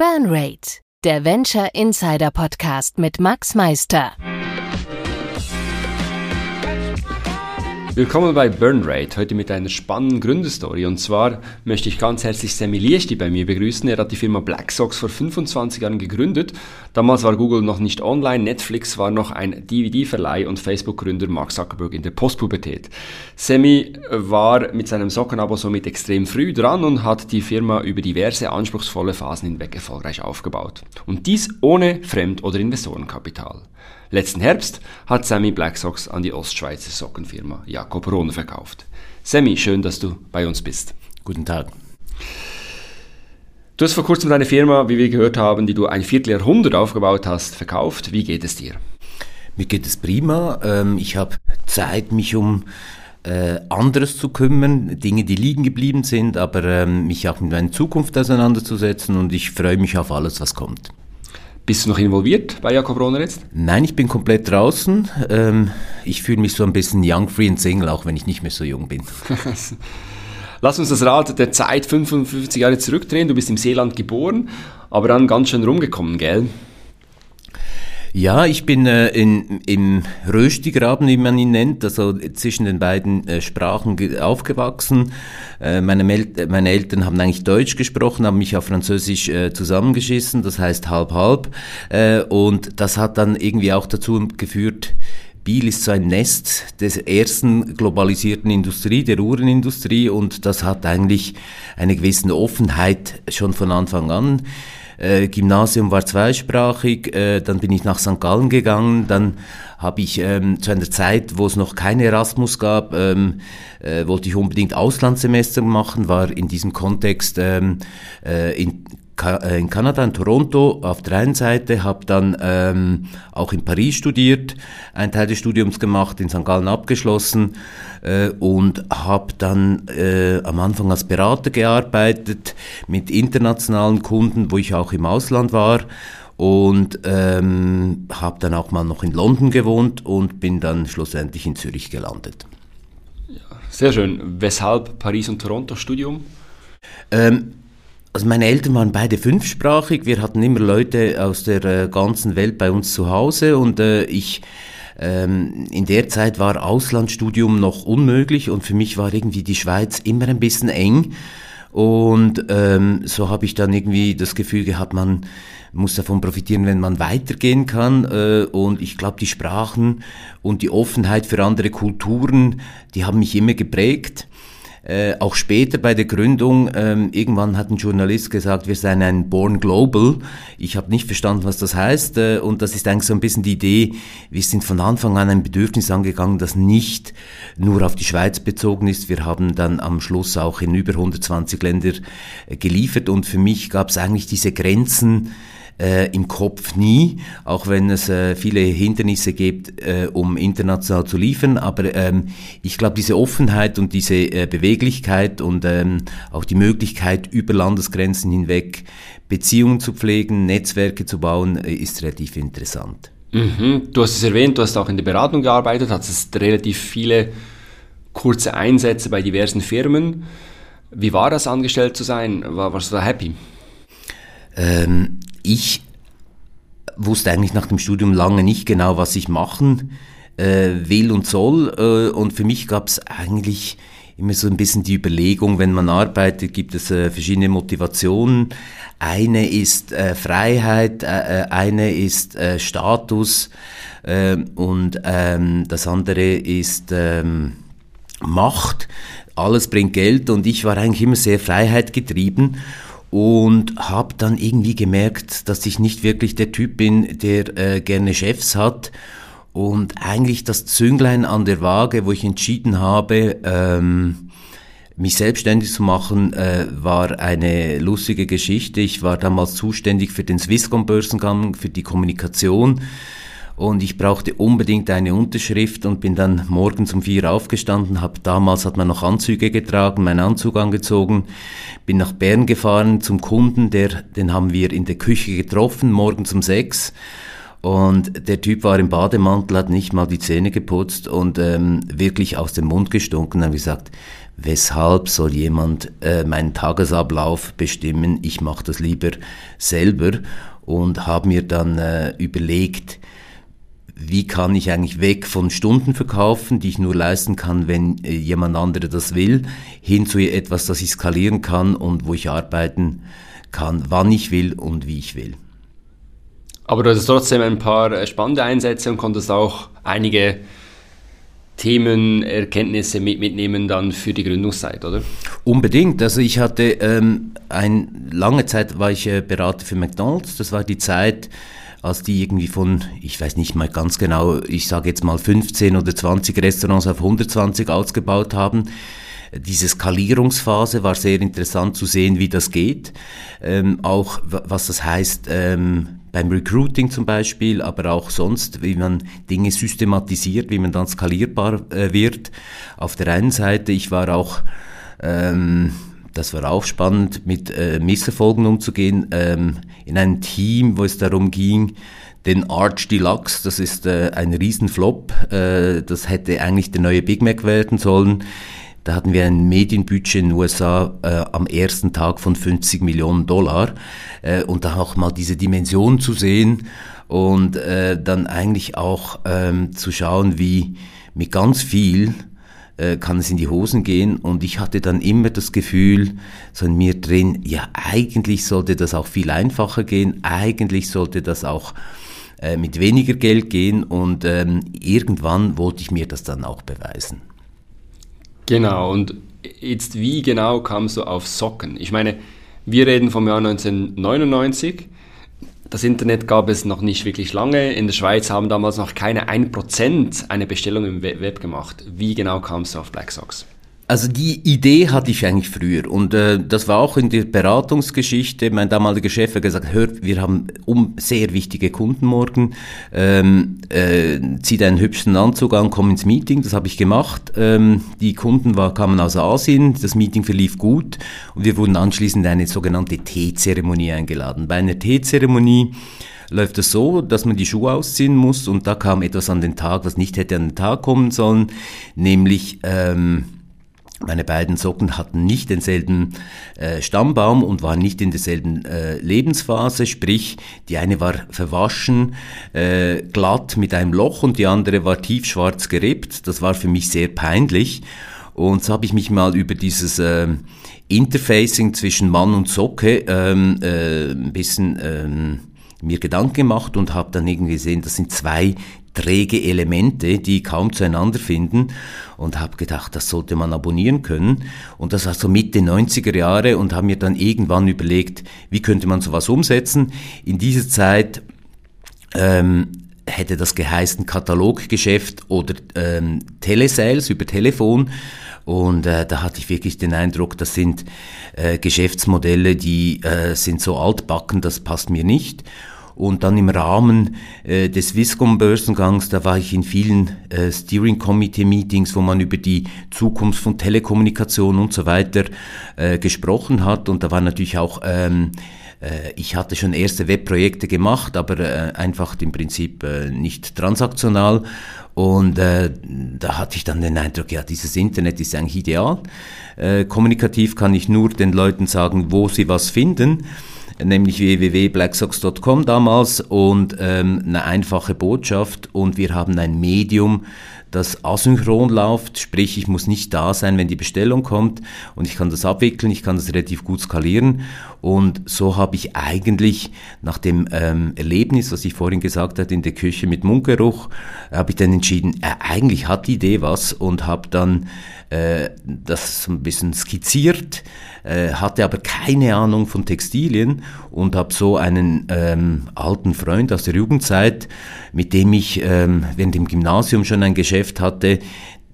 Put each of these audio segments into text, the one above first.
Burnrate, der Venture Insider Podcast mit Max Meister. Willkommen bei Burnrate, heute mit einer spannenden Gründerstory. Und zwar möchte ich ganz herzlich Sammy Liechti bei mir begrüßen. Er hat die Firma Black Sox vor 25 Jahren gegründet. Damals war Google noch nicht online, Netflix war noch ein DVD-Verleih und Facebook-Gründer Mark Zuckerberg in der Postpubertät. Sammy war mit seinem Sockenabo somit extrem früh dran und hat die Firma über diverse anspruchsvolle Phasen hinweg erfolgreich aufgebaut. Und dies ohne Fremd- oder Investorenkapital. Letzten Herbst hat Sammy Black Sox an die Ostschweizer Sockenfirma Jakob Rohner verkauft. Sammy, schön, dass du bei uns bist. Guten Tag. Du hast vor kurzem deine Firma, wie wir gehört haben, die du ein Vierteljahrhundert aufgebaut hast, verkauft. Wie geht es dir? Mir geht es prima. Ähm, ich habe Zeit, mich um äh, anderes zu kümmern, Dinge, die liegen geblieben sind, aber ähm, mich auch mit meiner Zukunft auseinanderzusetzen und ich freue mich auf alles, was kommt. Bist du noch involviert bei Jakob Rohner jetzt? Nein, ich bin komplett draußen. Ähm, ich fühle mich so ein bisschen young, free and single, auch wenn ich nicht mehr so jung bin. Lass uns das Rad der Zeit 55 Jahre zurückdrehen. Du bist im Seeland geboren, aber dann ganz schön rumgekommen, gell? Ja, ich bin äh, in, im Röstigraben, wie man ihn nennt, also zwischen den beiden äh, Sprachen aufgewachsen. Äh, meine, Mel meine Eltern haben eigentlich Deutsch gesprochen, haben mich auf Französisch äh, zusammengeschissen, das heißt halb halb. Äh, und das hat dann irgendwie auch dazu geführt, Biel ist so ein Nest des ersten globalisierten Industrie, der Uhrenindustrie und das hat eigentlich eine gewisse Offenheit schon von Anfang an. Äh, Gymnasium war zweisprachig, äh, dann bin ich nach St. Gallen gegangen, dann habe ich ähm, zu einer Zeit, wo es noch keine Erasmus gab, ähm, äh, wollte ich unbedingt Auslandssemester machen, war in diesem Kontext ähm, äh, in in Kanada, in Toronto auf der einen Seite, habe dann ähm, auch in Paris studiert, einen Teil des Studiums gemacht, in St. Gallen abgeschlossen äh, und habe dann äh, am Anfang als Berater gearbeitet mit internationalen Kunden, wo ich auch im Ausland war und ähm, habe dann auch mal noch in London gewohnt und bin dann schlussendlich in Zürich gelandet. Sehr schön. Weshalb Paris und Toronto Studium? Ähm, also meine Eltern waren beide fünfsprachig. Wir hatten immer Leute aus der äh, ganzen Welt bei uns zu Hause und äh, ich ähm, in der Zeit war Auslandsstudium noch unmöglich und für mich war irgendwie die Schweiz immer ein bisschen eng. Und ähm, so habe ich dann irgendwie das Gefühl gehabt, man muss davon profitieren, wenn man weitergehen kann. Äh, und ich glaube, die Sprachen und die Offenheit für andere Kulturen, die haben mich immer geprägt. Äh, auch später bei der Gründung, ähm, irgendwann hat ein Journalist gesagt, wir seien ein Born Global. Ich habe nicht verstanden, was das heißt. Äh, und das ist eigentlich so ein bisschen die Idee, wir sind von Anfang an ein Bedürfnis angegangen, das nicht nur auf die Schweiz bezogen ist. Wir haben dann am Schluss auch in über 120 Länder äh, geliefert. Und für mich gab es eigentlich diese Grenzen, äh, im Kopf nie, auch wenn es äh, viele Hindernisse gibt, äh, um international zu liefern. Aber ähm, ich glaube, diese Offenheit und diese äh, Beweglichkeit und ähm, auch die Möglichkeit, über Landesgrenzen hinweg Beziehungen zu pflegen, Netzwerke zu bauen, äh, ist relativ interessant. Mhm. Du hast es erwähnt, du hast auch in der Beratung gearbeitet, hattest relativ viele kurze Einsätze bei diversen Firmen. Wie war das, angestellt zu sein? War, warst du da happy? Ähm, ich wusste eigentlich nach dem Studium lange nicht genau, was ich machen äh, will und soll. Äh, und für mich gab es eigentlich immer so ein bisschen die Überlegung, wenn man arbeitet, gibt es äh, verschiedene Motivationen. Eine ist äh, Freiheit, äh, äh, eine ist Status und ähm, das andere ist ähm, Macht. Alles bringt Geld und ich war eigentlich immer sehr Freiheit getrieben und habe dann irgendwie gemerkt, dass ich nicht wirklich der Typ bin, der äh, gerne Chefs hat. Und eigentlich das Zünglein an der Waage, wo ich entschieden habe, ähm, mich selbstständig zu machen, äh, war eine lustige Geschichte. Ich war damals zuständig für den Swisscom Börsengang, für die Kommunikation und ich brauchte unbedingt eine Unterschrift und bin dann morgens um vier aufgestanden, hab, damals hat man noch Anzüge getragen, meinen Anzug angezogen, bin nach Bern gefahren zum Kunden, der, den haben wir in der Küche getroffen, morgens um sechs und der Typ war im Bademantel, hat nicht mal die Zähne geputzt und ähm, wirklich aus dem Mund gestunken. Dann habe gesagt, weshalb soll jemand äh, meinen Tagesablauf bestimmen? Ich mache das lieber selber und habe mir dann äh, überlegt, wie kann ich eigentlich weg von Stunden verkaufen, die ich nur leisten kann, wenn äh, jemand andere das will, hin zu etwas, das ich skalieren kann und wo ich arbeiten kann, wann ich will und wie ich will. Aber du hattest trotzdem ein paar äh, spannende Einsätze und konntest auch einige Themen, Erkenntnisse mit, mitnehmen dann für die Gründungszeit, oder? Unbedingt. Also ich hatte ähm, ein, lange Zeit war ich äh, Berater für McDonald's. Das war die Zeit, als die irgendwie von, ich weiß nicht mal ganz genau, ich sage jetzt mal 15 oder 20 Restaurants auf 120 ausgebaut haben. Diese Skalierungsphase war sehr interessant zu sehen, wie das geht. Ähm, auch was das heißt ähm, beim Recruiting zum Beispiel, aber auch sonst, wie man Dinge systematisiert, wie man dann skalierbar äh, wird. Auf der einen Seite, ich war auch ähm, das war auch spannend, mit äh, Misserfolgen umzugehen, ähm, in einem Team, wo es darum ging, den Arch Deluxe, das ist äh, ein Riesenflop, äh, das hätte eigentlich der neue Big Mac werden sollen. Da hatten wir ein Medienbudget in den USA äh, am ersten Tag von 50 Millionen Dollar äh, und da auch mal diese Dimension zu sehen und äh, dann eigentlich auch ähm, zu schauen, wie mit ganz viel äh, kann es in die Hosen gehen. Und ich hatte dann immer das Gefühl, so in mir drin, ja eigentlich sollte das auch viel einfacher gehen, eigentlich sollte das auch äh, mit weniger Geld gehen. Und ähm, irgendwann wollte ich mir das dann auch beweisen. Genau, und jetzt wie genau kamst du auf Socken? Ich meine, wir reden vom Jahr 1999 das Internet gab es noch nicht wirklich lange. In der Schweiz haben damals noch keine 1% eine Bestellung im Web gemacht. Wie genau kamst du auf Black Socks? Also die Idee hatte ich eigentlich früher und äh, das war auch in der Beratungsgeschichte. Mein damaliger Chef hat gesagt, hör, wir haben um sehr wichtige Kunden morgen, ähm, äh, zieh deinen hübschen Anzug an, komm ins Meeting. Das habe ich gemacht. Ähm, die Kunden war, kamen aus Asien, das Meeting verlief gut und wir wurden anschließend in eine sogenannte Teezeremonie eingeladen. Bei einer Teezeremonie läuft es so, dass man die Schuhe ausziehen muss und da kam etwas an den Tag, was nicht hätte an den Tag kommen sollen, nämlich ähm, meine beiden Socken hatten nicht denselben äh, Stammbaum und waren nicht in derselben äh, Lebensphase, sprich die eine war verwaschen, äh, glatt mit einem Loch und die andere war tiefschwarz gerippt. Das war für mich sehr peinlich und so habe ich mich mal über dieses äh, Interfacing zwischen Mann und Socke ähm, äh, ein bisschen ähm, mir Gedanken gemacht und habe dann irgendwie gesehen, das sind zwei träge Elemente, die kaum zueinander finden und habe gedacht, das sollte man abonnieren können. Und das war so Mitte 90er Jahre und habe mir dann irgendwann überlegt, wie könnte man sowas umsetzen. In dieser Zeit ähm, hätte das geheißen Kataloggeschäft oder ähm, Telesales über Telefon. Und äh, da hatte ich wirklich den Eindruck, das sind äh, Geschäftsmodelle, die äh, sind so altbacken, das passt mir nicht. Und dann im Rahmen äh, des Swisscom Börsengangs, da war ich in vielen äh, Steering Committee Meetings, wo man über die Zukunft von Telekommunikation und so weiter äh, gesprochen hat. Und da war natürlich auch ähm, äh, ich hatte schon erste Webprojekte gemacht, aber äh, einfach im Prinzip äh, nicht transaktional. Und da hatte ich dann den Eindruck, ja, dieses Internet ist eigentlich ideal. Kommunikativ kann ich nur den Leuten sagen, wo sie was finden nämlich www.blacksox.com damals und ähm, eine einfache Botschaft und wir haben ein Medium, das asynchron läuft, sprich ich muss nicht da sein, wenn die Bestellung kommt und ich kann das abwickeln, ich kann das relativ gut skalieren und so habe ich eigentlich nach dem ähm, Erlebnis, was ich vorhin gesagt hatte, in der Küche mit Mundgeruch, habe ich dann entschieden, äh, eigentlich hat die Idee was und habe dann äh, das so ein bisschen skizziert, äh, hatte aber keine Ahnung von Textilien und habe so einen ähm, alten Freund aus der Jugendzeit, mit dem ich ähm, während dem Gymnasium schon ein Geschäft hatte,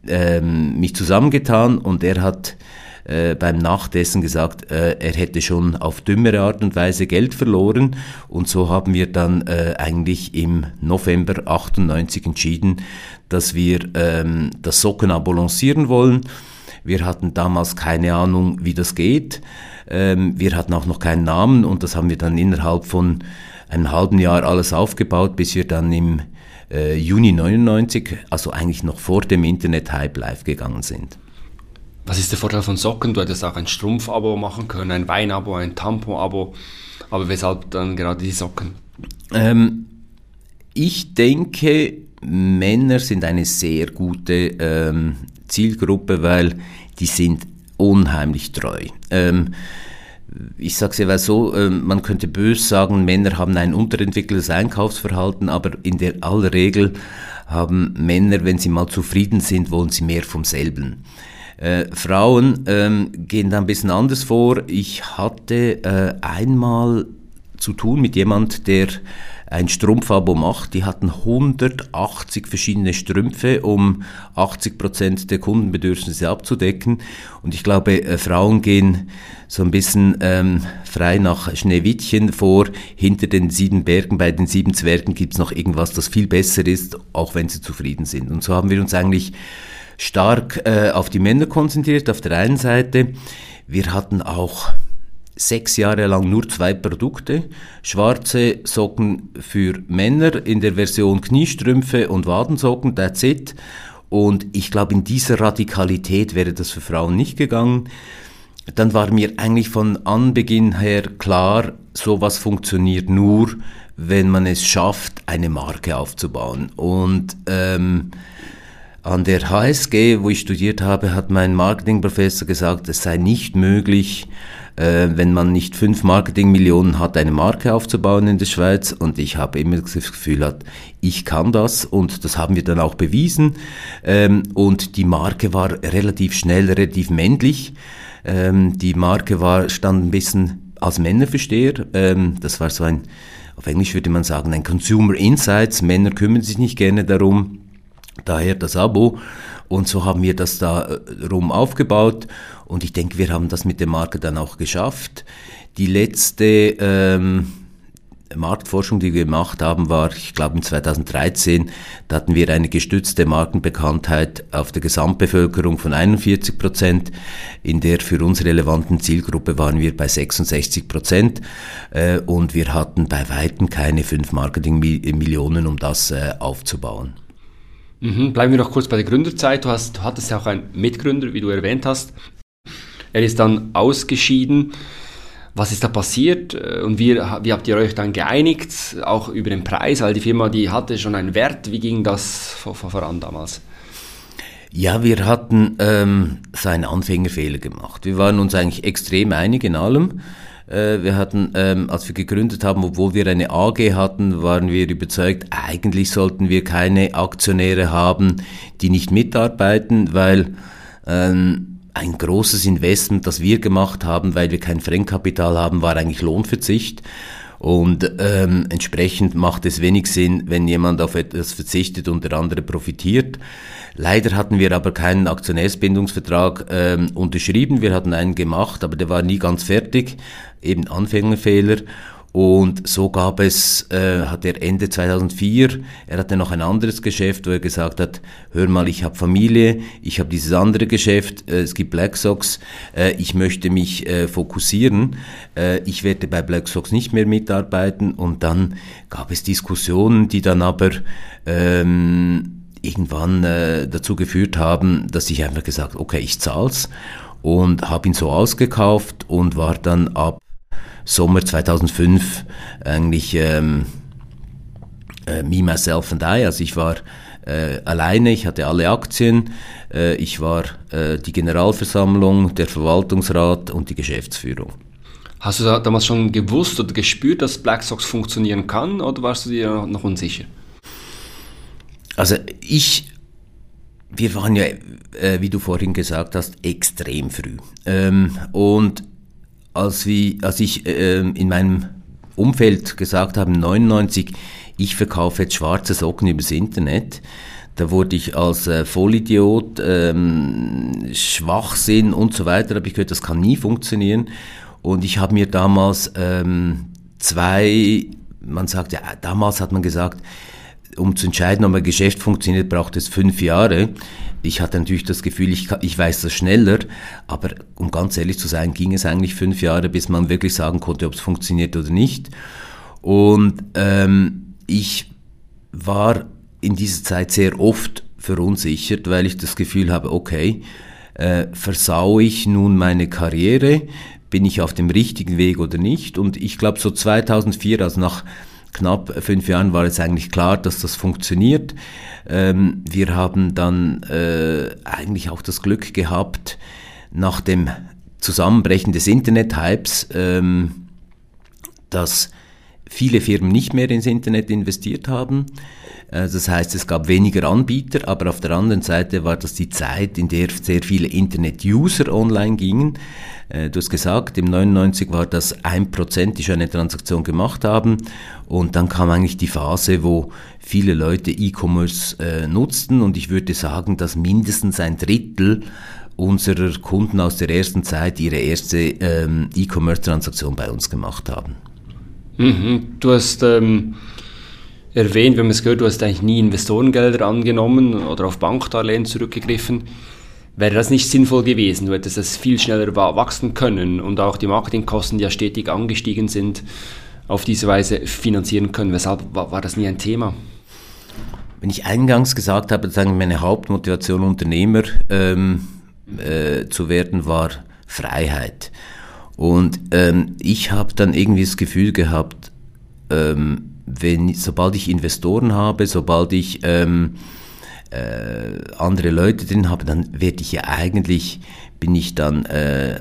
ähm, mich zusammengetan und er hat äh, beim Nachtessen gesagt, äh, er hätte schon auf dümmere Art und Weise Geld verloren und so haben wir dann äh, eigentlich im November 98 entschieden, dass wir ähm, das Sockenabo lancieren wollen. Wir hatten damals keine Ahnung, wie das geht. Ähm, wir hatten auch noch keinen Namen und das haben wir dann innerhalb von einem halben Jahr alles aufgebaut, bis wir dann im äh, Juni 99, also eigentlich noch vor dem Internet-Hype live gegangen sind. Was ist der Vorteil von Socken? Du hättest auch ein Strumpfabo machen können, ein Weinabo, ein Tampon-Abo. Aber weshalb dann gerade die Socken? Ähm, ich denke, Männer sind eine sehr gute ähm, Zielgruppe, weil die sind unheimlich treu. Ähm, ich sage es ja so, ähm, man könnte böse sagen, Männer haben ein unterentwickeltes Einkaufsverhalten, aber in der aller Regel haben Männer, wenn sie mal zufrieden sind, wollen sie mehr vom selben. Äh, Frauen ähm, gehen da ein bisschen anders vor. Ich hatte äh, einmal zu tun mit jemand, der ein Strumpfabo macht. Die hatten 180 verschiedene Strümpfe, um 80 Prozent der Kundenbedürfnisse abzudecken. Und ich glaube, äh, Frauen gehen so ein bisschen ähm, frei nach Schneewittchen vor. Hinter den sieben Bergen, bei den sieben Zwergen gibt's noch irgendwas, das viel besser ist, auch wenn sie zufrieden sind. Und so haben wir uns eigentlich stark äh, auf die Männer konzentriert, auf der einen Seite. Wir hatten auch sechs Jahre lang nur zwei Produkte. Schwarze Socken für Männer in der Version Kniestrümpfe und Wadensocken, that's it. Und ich glaube, in dieser Radikalität wäre das für Frauen nicht gegangen. Dann war mir eigentlich von Anbeginn her klar, sowas funktioniert nur, wenn man es schafft, eine Marke aufzubauen. Und ähm, an der HSG, wo ich studiert habe, hat mein Marketingprofessor gesagt, es sei nicht möglich, äh, wenn man nicht fünf Marketingmillionen hat, eine Marke aufzubauen in der Schweiz. Und ich habe immer das Gefühl, hat, ich kann das und das haben wir dann auch bewiesen. Ähm, und die Marke war relativ schnell, relativ männlich. Ähm, die Marke war, stand ein bisschen als Männerversteher. Ähm, das war so ein, auf Englisch würde man sagen, ein Consumer Insights. Männer kümmern sich nicht gerne darum. Daher das Abo. Und so haben wir das da äh, rum aufgebaut und ich denke, wir haben das mit der Marke dann auch geschafft. Die letzte ähm, Marktforschung, die wir gemacht haben, war, ich glaube, in 2013, da hatten wir eine gestützte Markenbekanntheit auf der Gesamtbevölkerung von 41 Prozent. In der für uns relevanten Zielgruppe waren wir bei 66 Prozent äh, und wir hatten bei weitem keine fünf Marketingmillionen, um das äh, aufzubauen. Mhm, bleiben wir noch kurz bei der Gründerzeit. Du, hast, du hattest ja auch einen Mitgründer, wie du erwähnt hast. Er ist dann ausgeschieden. Was ist da passiert und wie, wie habt ihr euch dann geeinigt, auch über den Preis? Weil die Firma, die hatte schon einen Wert. Wie ging das voran damals? Ja, wir hatten ähm, einen Anfängerfehler gemacht. Wir waren uns eigentlich extrem einig in allem. Äh, wir hatten, ähm, als wir gegründet haben, obwohl wir eine AG hatten, waren wir überzeugt, eigentlich sollten wir keine Aktionäre haben, die nicht mitarbeiten, weil ähm, ein großes Investment, das wir gemacht haben, weil wir kein Fremdkapital haben, war eigentlich Lohnverzicht. Und ähm, entsprechend macht es wenig Sinn, wenn jemand auf etwas verzichtet und der andere profitiert. Leider hatten wir aber keinen Aktionärsbindungsvertrag ähm, unterschrieben. Wir hatten einen gemacht, aber der war nie ganz fertig. Eben Anfängerfehler. Und so gab es, äh, hat er Ende 2004, er hatte noch ein anderes Geschäft, wo er gesagt hat, hör mal, ich habe Familie, ich habe dieses andere Geschäft, äh, es gibt Black Sox, äh, ich möchte mich äh, fokussieren, äh, ich werde bei Black Sox nicht mehr mitarbeiten. Und dann gab es Diskussionen, die dann aber ähm, irgendwann äh, dazu geführt haben, dass ich einfach gesagt, okay, ich zahl's und habe ihn so ausgekauft und war dann ab Sommer 2005 eigentlich ähm, äh, me, myself and I. Also ich war äh, alleine, ich hatte alle Aktien, äh, ich war äh, die Generalversammlung, der Verwaltungsrat und die Geschäftsführung. Hast du da damals schon gewusst oder gespürt, dass Black Sox funktionieren kann oder warst du dir noch unsicher? Also ich wir waren ja, äh, wie du vorhin gesagt hast, extrem früh. Ähm, und als, wie, als ich äh, in meinem Umfeld gesagt habe, 99, ich verkaufe jetzt schwarze Socken übers Internet, da wurde ich als äh, Vollidiot, ähm, Schwachsinn und so weiter, habe ich gehört, das kann nie funktionieren. Und ich habe mir damals ähm, zwei, man sagt ja, damals hat man gesagt, um zu entscheiden, ob ein Geschäft funktioniert, braucht es fünf Jahre. Ich hatte natürlich das Gefühl, ich, ich weiß das schneller, aber um ganz ehrlich zu sein, ging es eigentlich fünf Jahre, bis man wirklich sagen konnte, ob es funktioniert oder nicht. Und ähm, ich war in dieser Zeit sehr oft verunsichert, weil ich das Gefühl habe, okay, äh, versaue ich nun meine Karriere, bin ich auf dem richtigen Weg oder nicht. Und ich glaube, so 2004, also nach knapp fünf Jahren war es eigentlich klar, dass das funktioniert. Ähm, wir haben dann äh, eigentlich auch das Glück gehabt, nach dem Zusammenbrechen des Internet-Hypes, ähm, dass viele Firmen nicht mehr ins Internet investiert haben. Äh, das heißt, es gab weniger Anbieter, aber auf der anderen Seite war das die Zeit, in der sehr viele Internet-User online gingen. Äh, du hast gesagt, im 99 war das 1%, die schon eine Transaktion gemacht haben. Und dann kam eigentlich die Phase, wo viele Leute E-Commerce äh, nutzten. Und ich würde sagen, dass mindestens ein Drittel unserer Kunden aus der ersten Zeit ihre erste ähm, E-Commerce-Transaktion bei uns gemacht haben. Mhm. Du hast ähm, erwähnt, wir haben es gehört, du hast eigentlich nie Investorengelder angenommen oder auf Bankdarlehen zurückgegriffen. Wäre das nicht sinnvoll gewesen? Du hättest es viel schneller wachsen können und auch die Marketingkosten, die ja stetig angestiegen sind, auf diese Weise finanzieren können. Weshalb war, das nie ein Thema? Wenn ich eingangs gesagt habe, sagen meine Hauptmotivation Unternehmer ähm, äh, zu werden, war Freiheit. Und ähm, ich habe dann irgendwie das Gefühl gehabt, ähm, wenn, sobald ich Investoren habe, sobald ich ähm, äh, andere Leute drin habe, dann werde ich ja eigentlich, bin ich dann, äh,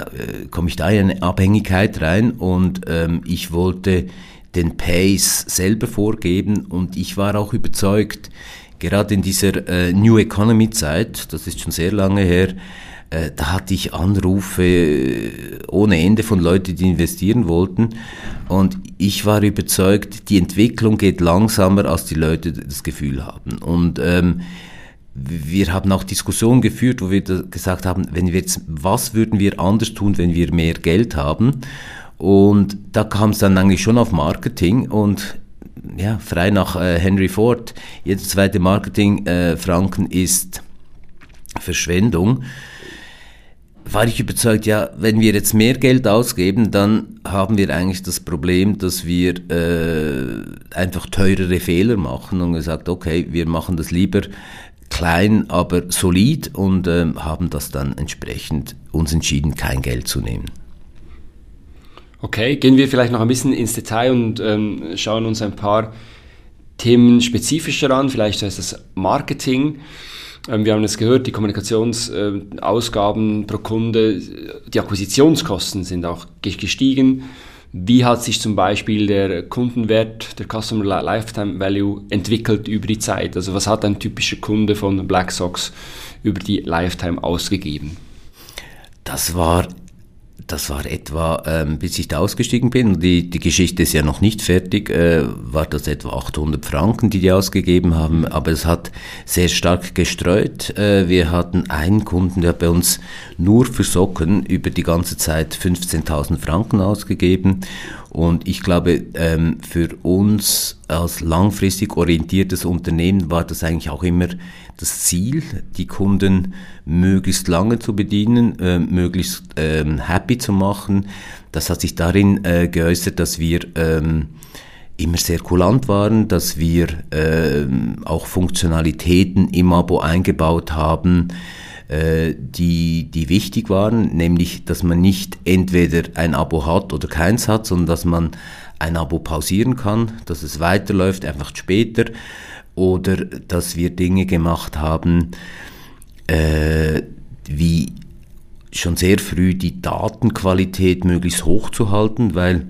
komme ich da in eine Abhängigkeit rein und ähm, ich wollte den Pace selber vorgeben und ich war auch überzeugt, gerade in dieser äh, New Economy Zeit, das ist schon sehr lange her, äh, da hatte ich Anrufe äh, ohne Ende von Leuten, die investieren wollten. Und ich war überzeugt, die Entwicklung geht langsamer, als die Leute das Gefühl haben. Und ähm, wir haben auch Diskussionen geführt, wo wir gesagt haben, wenn wir jetzt, was würden wir anders tun, wenn wir mehr Geld haben? Und da kam es dann eigentlich schon auf Marketing und ja, frei nach äh, Henry Ford, jeder zweite Marketing-Franken äh, ist Verschwendung war ich überzeugt, ja, wenn wir jetzt mehr Geld ausgeben, dann haben wir eigentlich das Problem, dass wir äh, einfach teurere Fehler machen und gesagt, okay, wir machen das lieber klein, aber solid und äh, haben das dann entsprechend uns entschieden, kein Geld zu nehmen. Okay, gehen wir vielleicht noch ein bisschen ins Detail und ähm, schauen uns ein paar Themen spezifischer an. Vielleicht heißt das Marketing. Ähm, wir haben es gehört, die Kommunikationsausgaben pro Kunde, die Akquisitionskosten sind auch gestiegen. Wie hat sich zum Beispiel der Kundenwert, der Customer Lifetime Value entwickelt über die Zeit? Also was hat ein typischer Kunde von Black Sox über die Lifetime ausgegeben? Das war das war etwa, ähm, bis ich da ausgestiegen bin, die, die Geschichte ist ja noch nicht fertig, äh, war das etwa 800 Franken, die die ausgegeben haben, aber es hat sehr stark gestreut. Äh, wir hatten einen Kunden, der bei uns nur für Socken über die ganze Zeit 15.000 Franken ausgegeben. Und ich glaube, ähm, für uns als langfristig orientiertes Unternehmen war das eigentlich auch immer das Ziel, die Kunden möglichst lange zu bedienen, äh, möglichst ähm, happy zu machen. Das hat sich darin äh, geäußert, dass wir ähm, immer sehr kulant waren, dass wir äh, auch Funktionalitäten im Abo eingebaut haben, äh, die, die wichtig waren, nämlich dass man nicht entweder ein Abo hat oder keins hat, sondern dass man ein Abo pausieren kann, dass es weiterläuft, einfach später, oder dass wir Dinge gemacht haben, äh, wie schon sehr früh die Datenqualität möglichst hoch zu halten, weil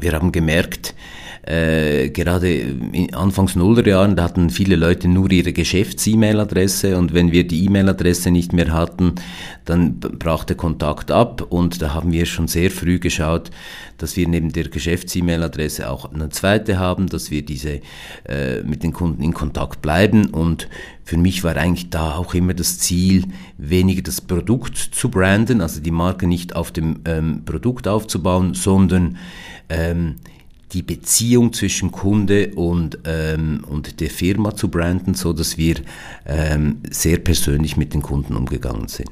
wir haben gemerkt, äh, gerade in Anfangs Nullerjahren, da hatten viele Leute nur ihre Geschäfts-E-Mail-Adresse und wenn wir die E-Mail-Adresse nicht mehr hatten, dann brach der Kontakt ab und da haben wir schon sehr früh geschaut, dass wir neben der Geschäfts-E-Mail-Adresse auch eine zweite haben, dass wir diese äh, mit den Kunden in Kontakt bleiben und für mich war eigentlich da auch immer das Ziel, weniger das Produkt zu branden, also die Marke nicht auf dem ähm, Produkt aufzubauen, sondern ähm, die Beziehung zwischen Kunde und, ähm, und der Firma zu branden, so dass wir ähm, sehr persönlich mit den Kunden umgegangen sind.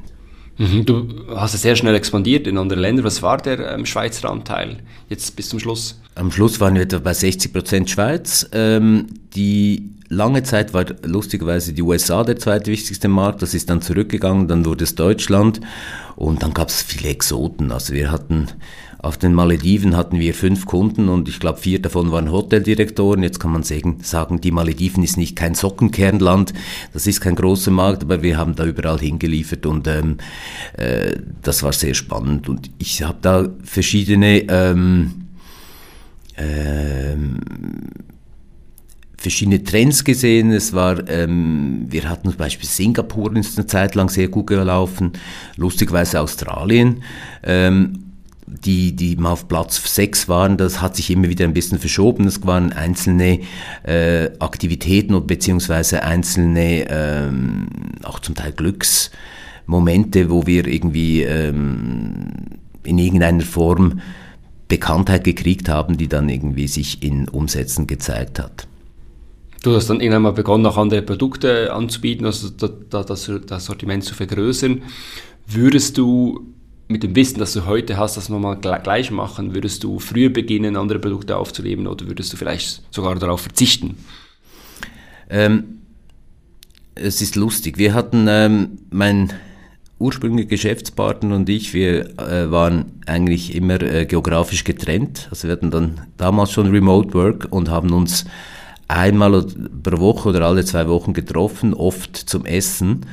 Mhm, du hast es sehr schnell expandiert in andere Länder. Was war der ähm, Schweizer Anteil jetzt bis zum Schluss? Am Schluss waren wir etwa bei 60 Prozent Schweiz. Ähm, die lange Zeit war lustigerweise die USA der zweitwichtigste Markt. Das ist dann zurückgegangen, dann wurde es Deutschland und dann gab es viele Exoten. Also wir hatten auf den Malediven hatten wir fünf Kunden und ich glaube vier davon waren Hoteldirektoren. Jetzt kann man sagen, die Malediven ist nicht kein Sockenkernland, das ist kein großer Markt, aber wir haben da überall hingeliefert und ähm, äh, das war sehr spannend. Und ich habe da verschiedene ähm, ähm, verschiedene Trends gesehen. Es war, ähm, wir hatten zum Beispiel Singapur ist eine Zeit lang sehr gut gelaufen, lustigerweise Australien. Ähm, die, die mal auf Platz 6 waren, das hat sich immer wieder ein bisschen verschoben. Es waren einzelne äh, Aktivitäten und beziehungsweise einzelne, ähm, auch zum Teil Glücksmomente, wo wir irgendwie ähm, in irgendeiner Form Bekanntheit gekriegt haben, die dann irgendwie sich in Umsätzen gezeigt hat. Du hast dann irgendwann mal begonnen, auch andere Produkte anzubieten, also das, das Sortiment zu vergrößern. Würdest du mit dem Wissen, das du heute hast, das nochmal gleich machen? Würdest du früher beginnen, andere Produkte aufzuleben oder würdest du vielleicht sogar darauf verzichten? Ähm, es ist lustig. Wir hatten, ähm, mein ursprünglicher Geschäftspartner und ich, wir äh, waren eigentlich immer äh, geografisch getrennt. Also wir hatten dann damals schon Remote Work und haben uns einmal pro Woche oder alle zwei Wochen getroffen, oft zum Essen.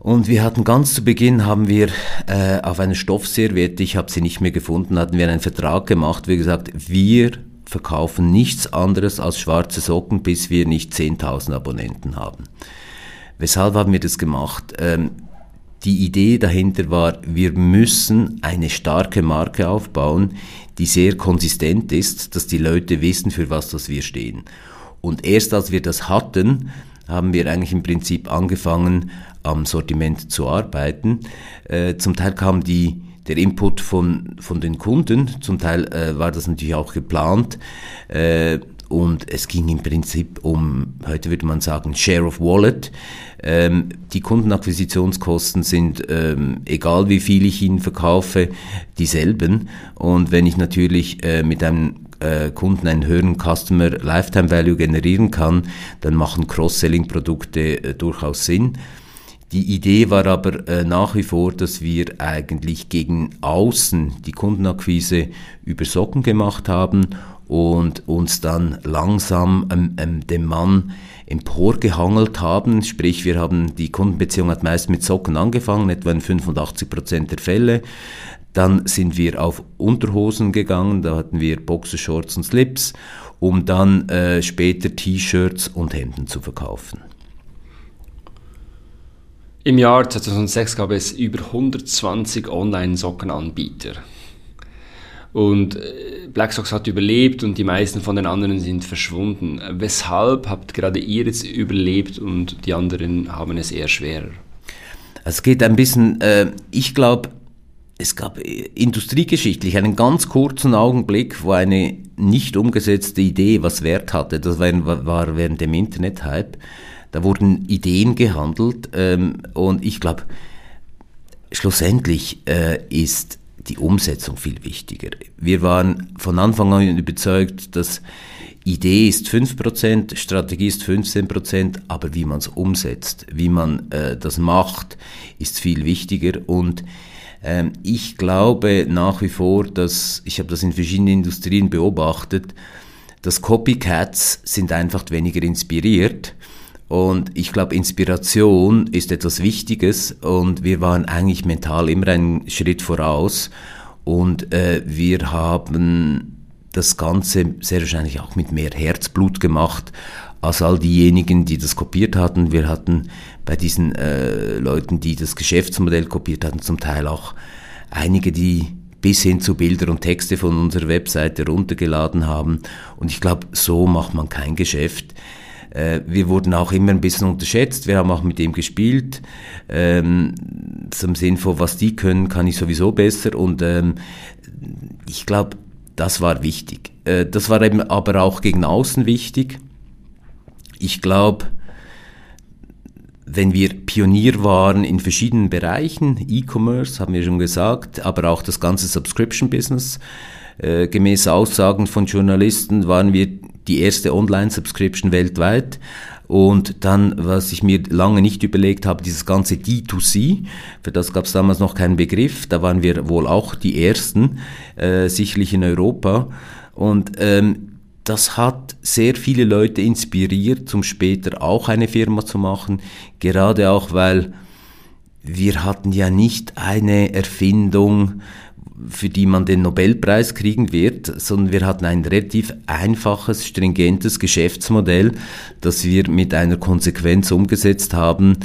Und wir hatten ganz zu Beginn, haben wir äh, auf einer Stoffserviette, ich habe sie nicht mehr gefunden, hatten wir einen Vertrag gemacht, wie gesagt, wir verkaufen nichts anderes als schwarze Socken, bis wir nicht 10.000 Abonnenten haben. Weshalb haben wir das gemacht? Ähm, die Idee dahinter war, wir müssen eine starke Marke aufbauen, die sehr konsistent ist, dass die Leute wissen, für was das wir stehen. Und erst als wir das hatten, haben wir eigentlich im Prinzip angefangen, am Sortiment zu arbeiten. Äh, zum Teil kam die, der Input von, von den Kunden, zum Teil äh, war das natürlich auch geplant. Äh, und es ging im Prinzip um, heute würde man sagen, Share of Wallet. Ähm, die Kundenakquisitionskosten sind, ähm, egal wie viel ich ihnen verkaufe, dieselben. Und wenn ich natürlich äh, mit einem äh, Kunden einen höheren Customer Lifetime Value generieren kann, dann machen Cross-Selling-Produkte äh, durchaus Sinn. Die Idee war aber äh, nach wie vor, dass wir eigentlich gegen außen die Kundenakquise über Socken gemacht haben und uns dann langsam ähm, ähm, dem Mann emporgehangelt haben. Sprich, wir haben die Kundenbeziehung hat meist mit Socken angefangen, etwa in 85 Prozent der Fälle. Dann sind wir auf Unterhosen gegangen, da hatten wir Boxershorts und Slips, um dann äh, später T-Shirts und Hemden zu verkaufen. Im Jahr 2006 gab es über 120 Online-Sockenanbieter. Und äh, Black Sox hat überlebt und die meisten von den anderen sind verschwunden. Weshalb habt gerade ihr jetzt überlebt und die anderen haben es eher schwerer? Es geht ein bisschen, äh, ich glaube, es gab äh, industriegeschichtlich einen ganz kurzen Augenblick, wo eine nicht umgesetzte Idee was Wert hatte. Das war, war während dem Internet-Hype. Da wurden Ideen gehandelt ähm, und ich glaube, schlussendlich äh, ist die Umsetzung viel wichtiger. Wir waren von Anfang an überzeugt, dass Idee ist 5%, Strategie ist 15%, aber wie man es umsetzt, wie man äh, das macht, ist viel wichtiger und ähm, ich glaube nach wie vor, dass, ich habe das in verschiedenen Industrien beobachtet, dass Copycats sind einfach weniger inspiriert. Und ich glaube, Inspiration ist etwas Wichtiges. Und wir waren eigentlich mental immer einen Schritt voraus. Und äh, wir haben das Ganze sehr wahrscheinlich auch mit mehr Herzblut gemacht als all diejenigen, die das kopiert hatten. Wir hatten bei diesen äh, Leuten, die das Geschäftsmodell kopiert hatten, zum Teil auch einige, die bis hin zu Bilder und Texte von unserer Webseite runtergeladen haben. Und ich glaube, so macht man kein Geschäft. Äh, wir wurden auch immer ein bisschen unterschätzt. Wir haben auch mit dem gespielt. Ähm, zum Sinn von, was die können, kann ich sowieso besser. Und ähm, ich glaube, das war wichtig. Äh, das war eben aber auch gegen außen wichtig. Ich glaube, wenn wir Pionier waren in verschiedenen Bereichen, E-Commerce haben wir schon gesagt, aber auch das ganze Subscription-Business. Äh, gemäß Aussagen von Journalisten waren wir die erste Online-Subscription weltweit. Und dann, was ich mir lange nicht überlegt habe, dieses ganze D2C, für das gab es damals noch keinen Begriff, da waren wir wohl auch die Ersten, äh, sicherlich in Europa. Und ähm, das hat sehr viele Leute inspiriert, um später auch eine Firma zu machen, gerade auch weil wir hatten ja nicht eine Erfindung, für die man den Nobelpreis kriegen wird, sondern wir hatten ein relativ einfaches, stringentes Geschäftsmodell, das wir mit einer Konsequenz umgesetzt haben,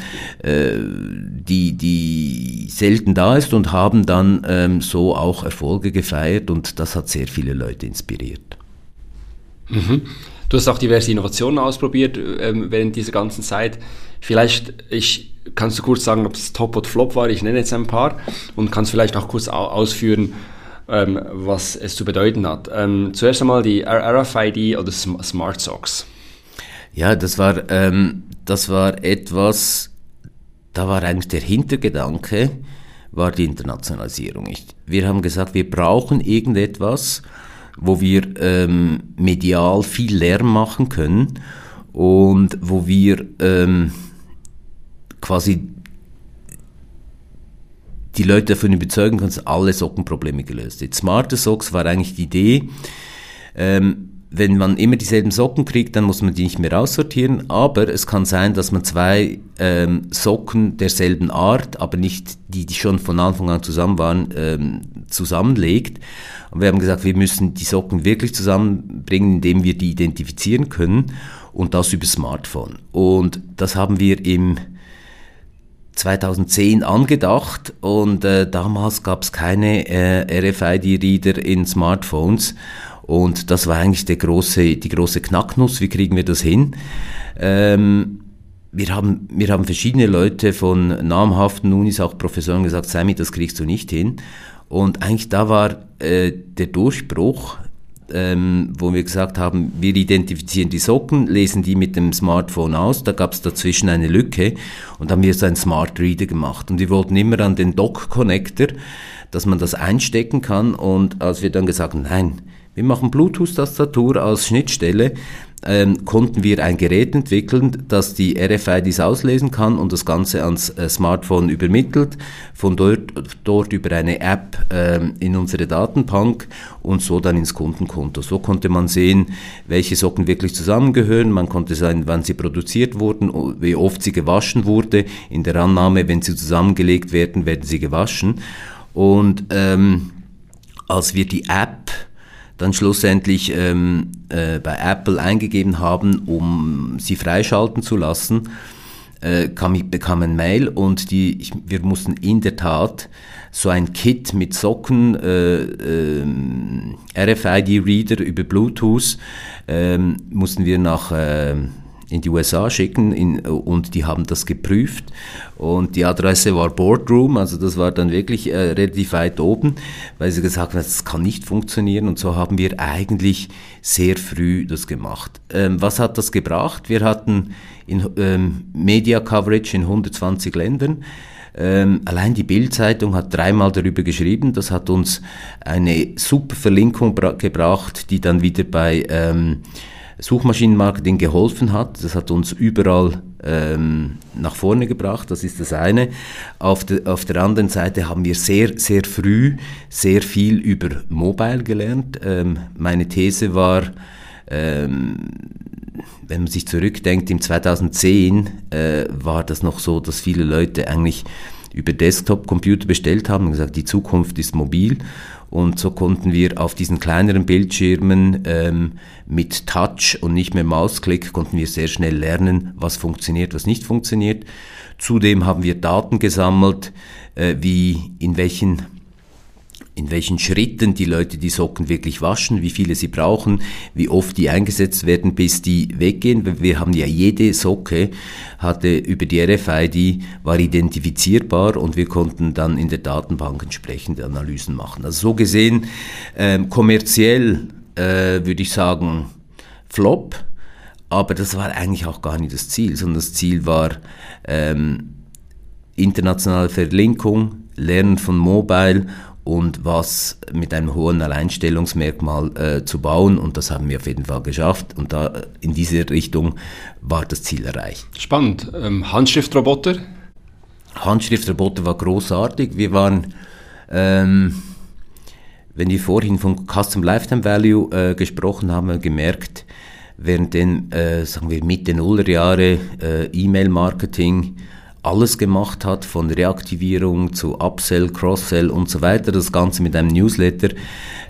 äh, die, die selten da ist und haben dann ähm, so auch Erfolge gefeiert und das hat sehr viele Leute inspiriert. Mhm. Du hast auch diverse Innovationen ausprobiert ähm, während dieser ganzen Zeit. Vielleicht ich, kannst du kurz sagen, ob es Top oder Flop war. Ich nenne jetzt ein paar und kannst vielleicht auch kurz ausführen, ähm, was es zu bedeuten hat. Ähm, zuerst einmal die RFID oder Smart Socks. Ja, das war, ähm, das war etwas, da war eigentlich der Hintergedanke, war die Internationalisierung. Ich, wir haben gesagt, wir brauchen irgendetwas, wo wir ähm, medial viel Lärm machen können und wo wir ähm, quasi die Leute davon überzeugen können, dass alle Sockenprobleme gelöst sind. Smarte Socks war eigentlich die Idee, ähm, wenn man immer dieselben Socken kriegt, dann muss man die nicht mehr aussortieren, aber es kann sein, dass man zwei ähm, Socken derselben Art, aber nicht die, die schon von Anfang an zusammen waren, ähm, zusammenlegt. Und wir haben gesagt, wir müssen die Socken wirklich zusammenbringen, indem wir die identifizieren können und das über Smartphone. Und das haben wir im 2010 angedacht und äh, damals gab es keine äh, RFID-Reader in Smartphones und das war eigentlich der große, die große Knacknuss, wie kriegen wir das hin? Ähm, wir haben, wir haben verschiedene Leute von namhaften Unis, auch Professoren gesagt, Sammy, das kriegst du nicht hin. Und eigentlich da war äh, der Durchbruch, ähm, wo wir gesagt haben, wir identifizieren die Socken, lesen die mit dem Smartphone aus, da gab es dazwischen eine Lücke und haben wir so einen Smart Reader gemacht. Und wir wollten immer an den Dock-Connector, dass man das einstecken kann und als wir dann gesagt haben, nein, wir machen Bluetooth-Tastatur als Schnittstelle, ähm, konnten wir ein Gerät entwickeln, das die RFIDs auslesen kann und das Ganze ans äh, Smartphone übermittelt, von dort, dort über eine App ähm, in unsere Datenbank und so dann ins Kundenkonto. So konnte man sehen, welche Socken wirklich zusammengehören, man konnte sehen, wann sie produziert wurden, wie oft sie gewaschen wurde, in der Annahme, wenn sie zusammengelegt werden, werden sie gewaschen. Und ähm, als wir die App dann schlussendlich ähm, äh, bei Apple eingegeben haben, um sie freischalten zu lassen, äh, kam ich, bekam ein Mail und die, ich, wir mussten in der Tat so ein Kit mit Socken, äh, äh, RFID-Reader über Bluetooth, äh, mussten wir nach äh, in die USA schicken in, und die haben das geprüft und die Adresse war Boardroom, also das war dann wirklich äh, relativ weit oben, weil sie gesagt haben, das kann nicht funktionieren und so haben wir eigentlich sehr früh das gemacht. Ähm, was hat das gebracht? Wir hatten in, ähm, Media Coverage in 120 Ländern. Ähm, allein die Bildzeitung hat dreimal darüber geschrieben. Das hat uns eine super Verlinkung gebracht, die dann wieder bei ähm, Suchmaschinenmarketing geholfen hat. Das hat uns überall ähm, nach vorne gebracht, das ist das eine. Auf, de, auf der anderen Seite haben wir sehr, sehr früh sehr viel über Mobile gelernt. Ähm, meine These war, ähm, wenn man sich zurückdenkt, im 2010 äh, war das noch so, dass viele Leute eigentlich über Desktop-Computer bestellt haben und gesagt, die Zukunft ist mobil. Und so konnten wir auf diesen kleineren Bildschirmen ähm, mit Touch und nicht mehr Mausklick, konnten wir sehr schnell lernen, was funktioniert, was nicht funktioniert. Zudem haben wir Daten gesammelt, äh, wie in welchen in welchen Schritten die Leute die Socken wirklich waschen, wie viele sie brauchen, wie oft die eingesetzt werden, bis die weggehen. Wir haben ja jede Socke hatte über die RFID war identifizierbar und wir konnten dann in der Datenbank entsprechende Analysen machen. Also so gesehen ähm, kommerziell äh, würde ich sagen Flop, aber das war eigentlich auch gar nicht das Ziel, sondern das Ziel war ähm, internationale Verlinkung, Lernen von Mobile und was mit einem hohen Alleinstellungsmerkmal äh, zu bauen. Und das haben wir auf jeden Fall geschafft. Und da in diese Richtung war das Ziel erreicht. Spannend. Ähm, Handschriftroboter? Handschriftroboter war großartig. Wir waren, ähm, wenn wir vorhin von Custom Lifetime Value äh, gesprochen haben, gemerkt, während den, äh, sagen wir, Mitte Nullerjahre äh, E-Mail-Marketing alles gemacht hat, von Reaktivierung zu Upsell, Cross-Sell und so weiter. Das Ganze mit einem Newsletter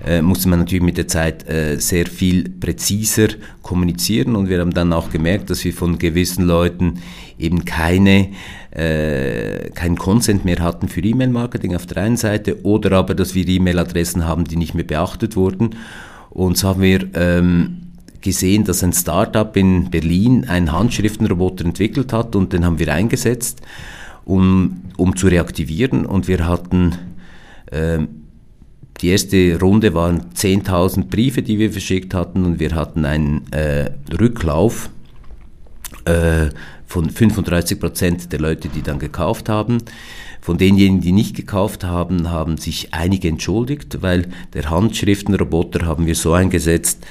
äh, musste man natürlich mit der Zeit äh, sehr viel präziser kommunizieren und wir haben dann auch gemerkt, dass wir von gewissen Leuten eben keine äh, keinen Consent mehr hatten für E-Mail-Marketing auf der einen Seite oder aber, dass wir E-Mail-Adressen haben, die nicht mehr beachtet wurden. Und so haben wir ähm, gesehen, dass ein Startup in Berlin einen Handschriftenroboter entwickelt hat und den haben wir eingesetzt, um, um zu reaktivieren. Und wir hatten, äh, die erste Runde waren 10.000 Briefe, die wir verschickt hatten und wir hatten einen äh, Rücklauf äh, von 35 Prozent der Leute, die dann gekauft haben. Von denjenigen, die nicht gekauft haben, haben sich einige entschuldigt, weil der Handschriftenroboter haben wir so eingesetzt,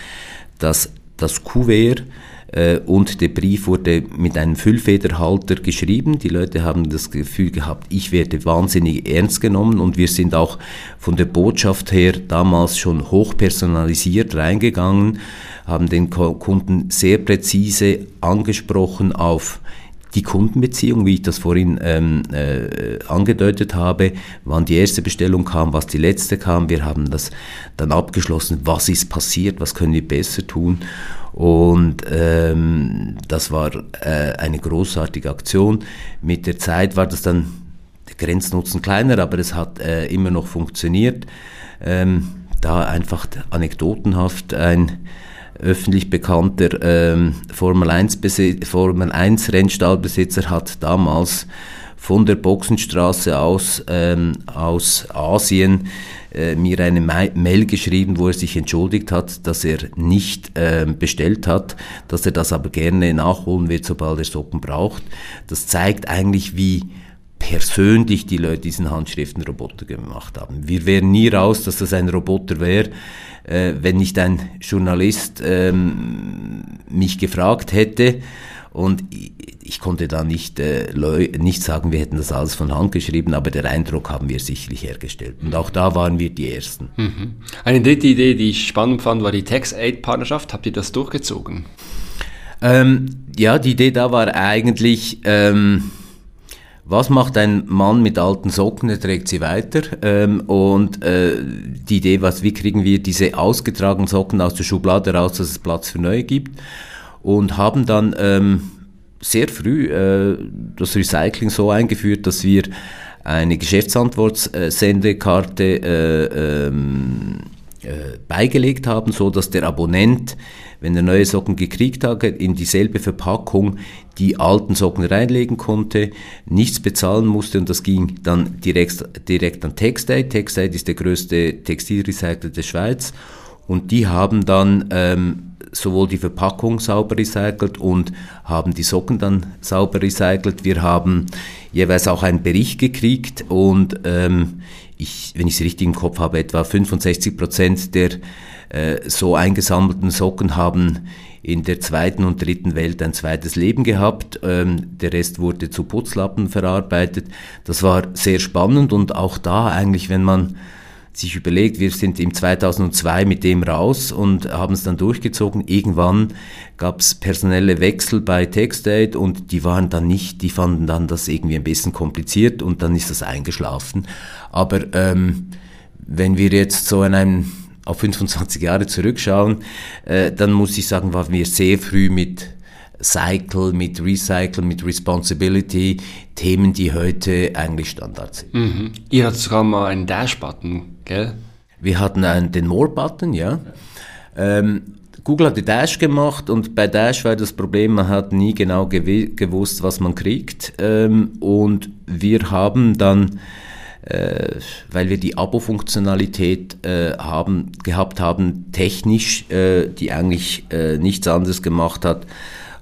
dass das Kuvert äh, und der Brief wurde mit einem Füllfederhalter geschrieben. Die Leute haben das Gefühl gehabt, ich werde wahnsinnig ernst genommen und wir sind auch von der Botschaft her damals schon hochpersonalisiert reingegangen, haben den Kunden sehr präzise angesprochen auf die Kundenbeziehung, wie ich das vorhin ähm, äh, angedeutet habe, wann die erste Bestellung kam, was die letzte kam. Wir haben das dann abgeschlossen, was ist passiert, was können wir besser tun. Und ähm, das war äh, eine großartige Aktion. Mit der Zeit war das dann der Grenznutzen kleiner, aber es hat äh, immer noch funktioniert. Ähm, da einfach anekdotenhaft ein öffentlich bekannter ähm, Formel 1, Formel 1 Rennstallbesitzer hat damals von der Boxenstraße aus ähm, aus Asien äh, mir eine Mail geschrieben, wo er sich entschuldigt hat, dass er nicht äh, bestellt hat, dass er das aber gerne nachholen wird, sobald er Socken braucht. Das zeigt eigentlich, wie persönlich die Leute diesen Handschriftenroboter gemacht haben. Wir wären nie raus, dass das ein Roboter wäre, äh, wenn nicht ein Journalist ähm, mich gefragt hätte. Und ich, ich konnte da nicht, äh, nicht sagen, wir hätten das alles von Hand geschrieben, aber der Eindruck haben wir sicherlich hergestellt. Und auch da waren wir die Ersten. Mhm. Eine dritte Idee, die ich spannend fand, war die Tax-Aid-Partnerschaft. Habt ihr das durchgezogen? Ähm, ja, die Idee da war eigentlich... Ähm, was macht ein Mann mit alten Socken? Er trägt sie weiter. Ähm, und äh, die Idee, was, wie kriegen wir diese ausgetragenen Socken aus der Schublade raus, dass es Platz für neue gibt? Und haben dann ähm, sehr früh äh, das Recycling so eingeführt, dass wir eine Geschäftsantwortsendekarte äh, ähm, äh, beigelegt haben, so dass der Abonnent, wenn er neue Socken gekriegt hat, in dieselbe Verpackung die alten Socken reinlegen konnte, nichts bezahlen musste und das ging dann direkt, direkt an Textide. Textide ist der größte Textilrecycler der Schweiz und die haben dann ähm, sowohl die Verpackung sauber recycelt und haben die Socken dann sauber recycelt. Wir haben jeweils auch einen Bericht gekriegt und ähm, ich, wenn ich es richtig im Kopf habe, etwa 65 Prozent der äh, so eingesammelten Socken haben in der zweiten und dritten Welt ein zweites Leben gehabt. Ähm, der Rest wurde zu Putzlappen verarbeitet. Das war sehr spannend und auch da eigentlich, wenn man sich überlegt, wir sind im 2002 mit dem raus und haben es dann durchgezogen. Irgendwann gab es personelle Wechsel bei TextAid und die waren dann nicht, die fanden dann das irgendwie ein bisschen kompliziert und dann ist das eingeschlafen. Aber ähm, wenn wir jetzt so in einem auf 25 Jahre zurückschauen, äh, dann muss ich sagen, waren wir sehr früh mit Cycle, mit Recycle, mit Responsibility, Themen, die heute eigentlich Standard sind. Mhm. Ihr hattet sogar mal einen Dash-Button, gell? Wir hatten einen, den More-Button, ja. Ähm, Google hatte Dash gemacht und bei Dash war das Problem, man hat nie genau gewusst, was man kriegt. Ähm, und wir haben dann äh, weil wir die Abo-Funktionalität äh, haben, gehabt haben, technisch, äh, die eigentlich äh, nichts anderes gemacht hat,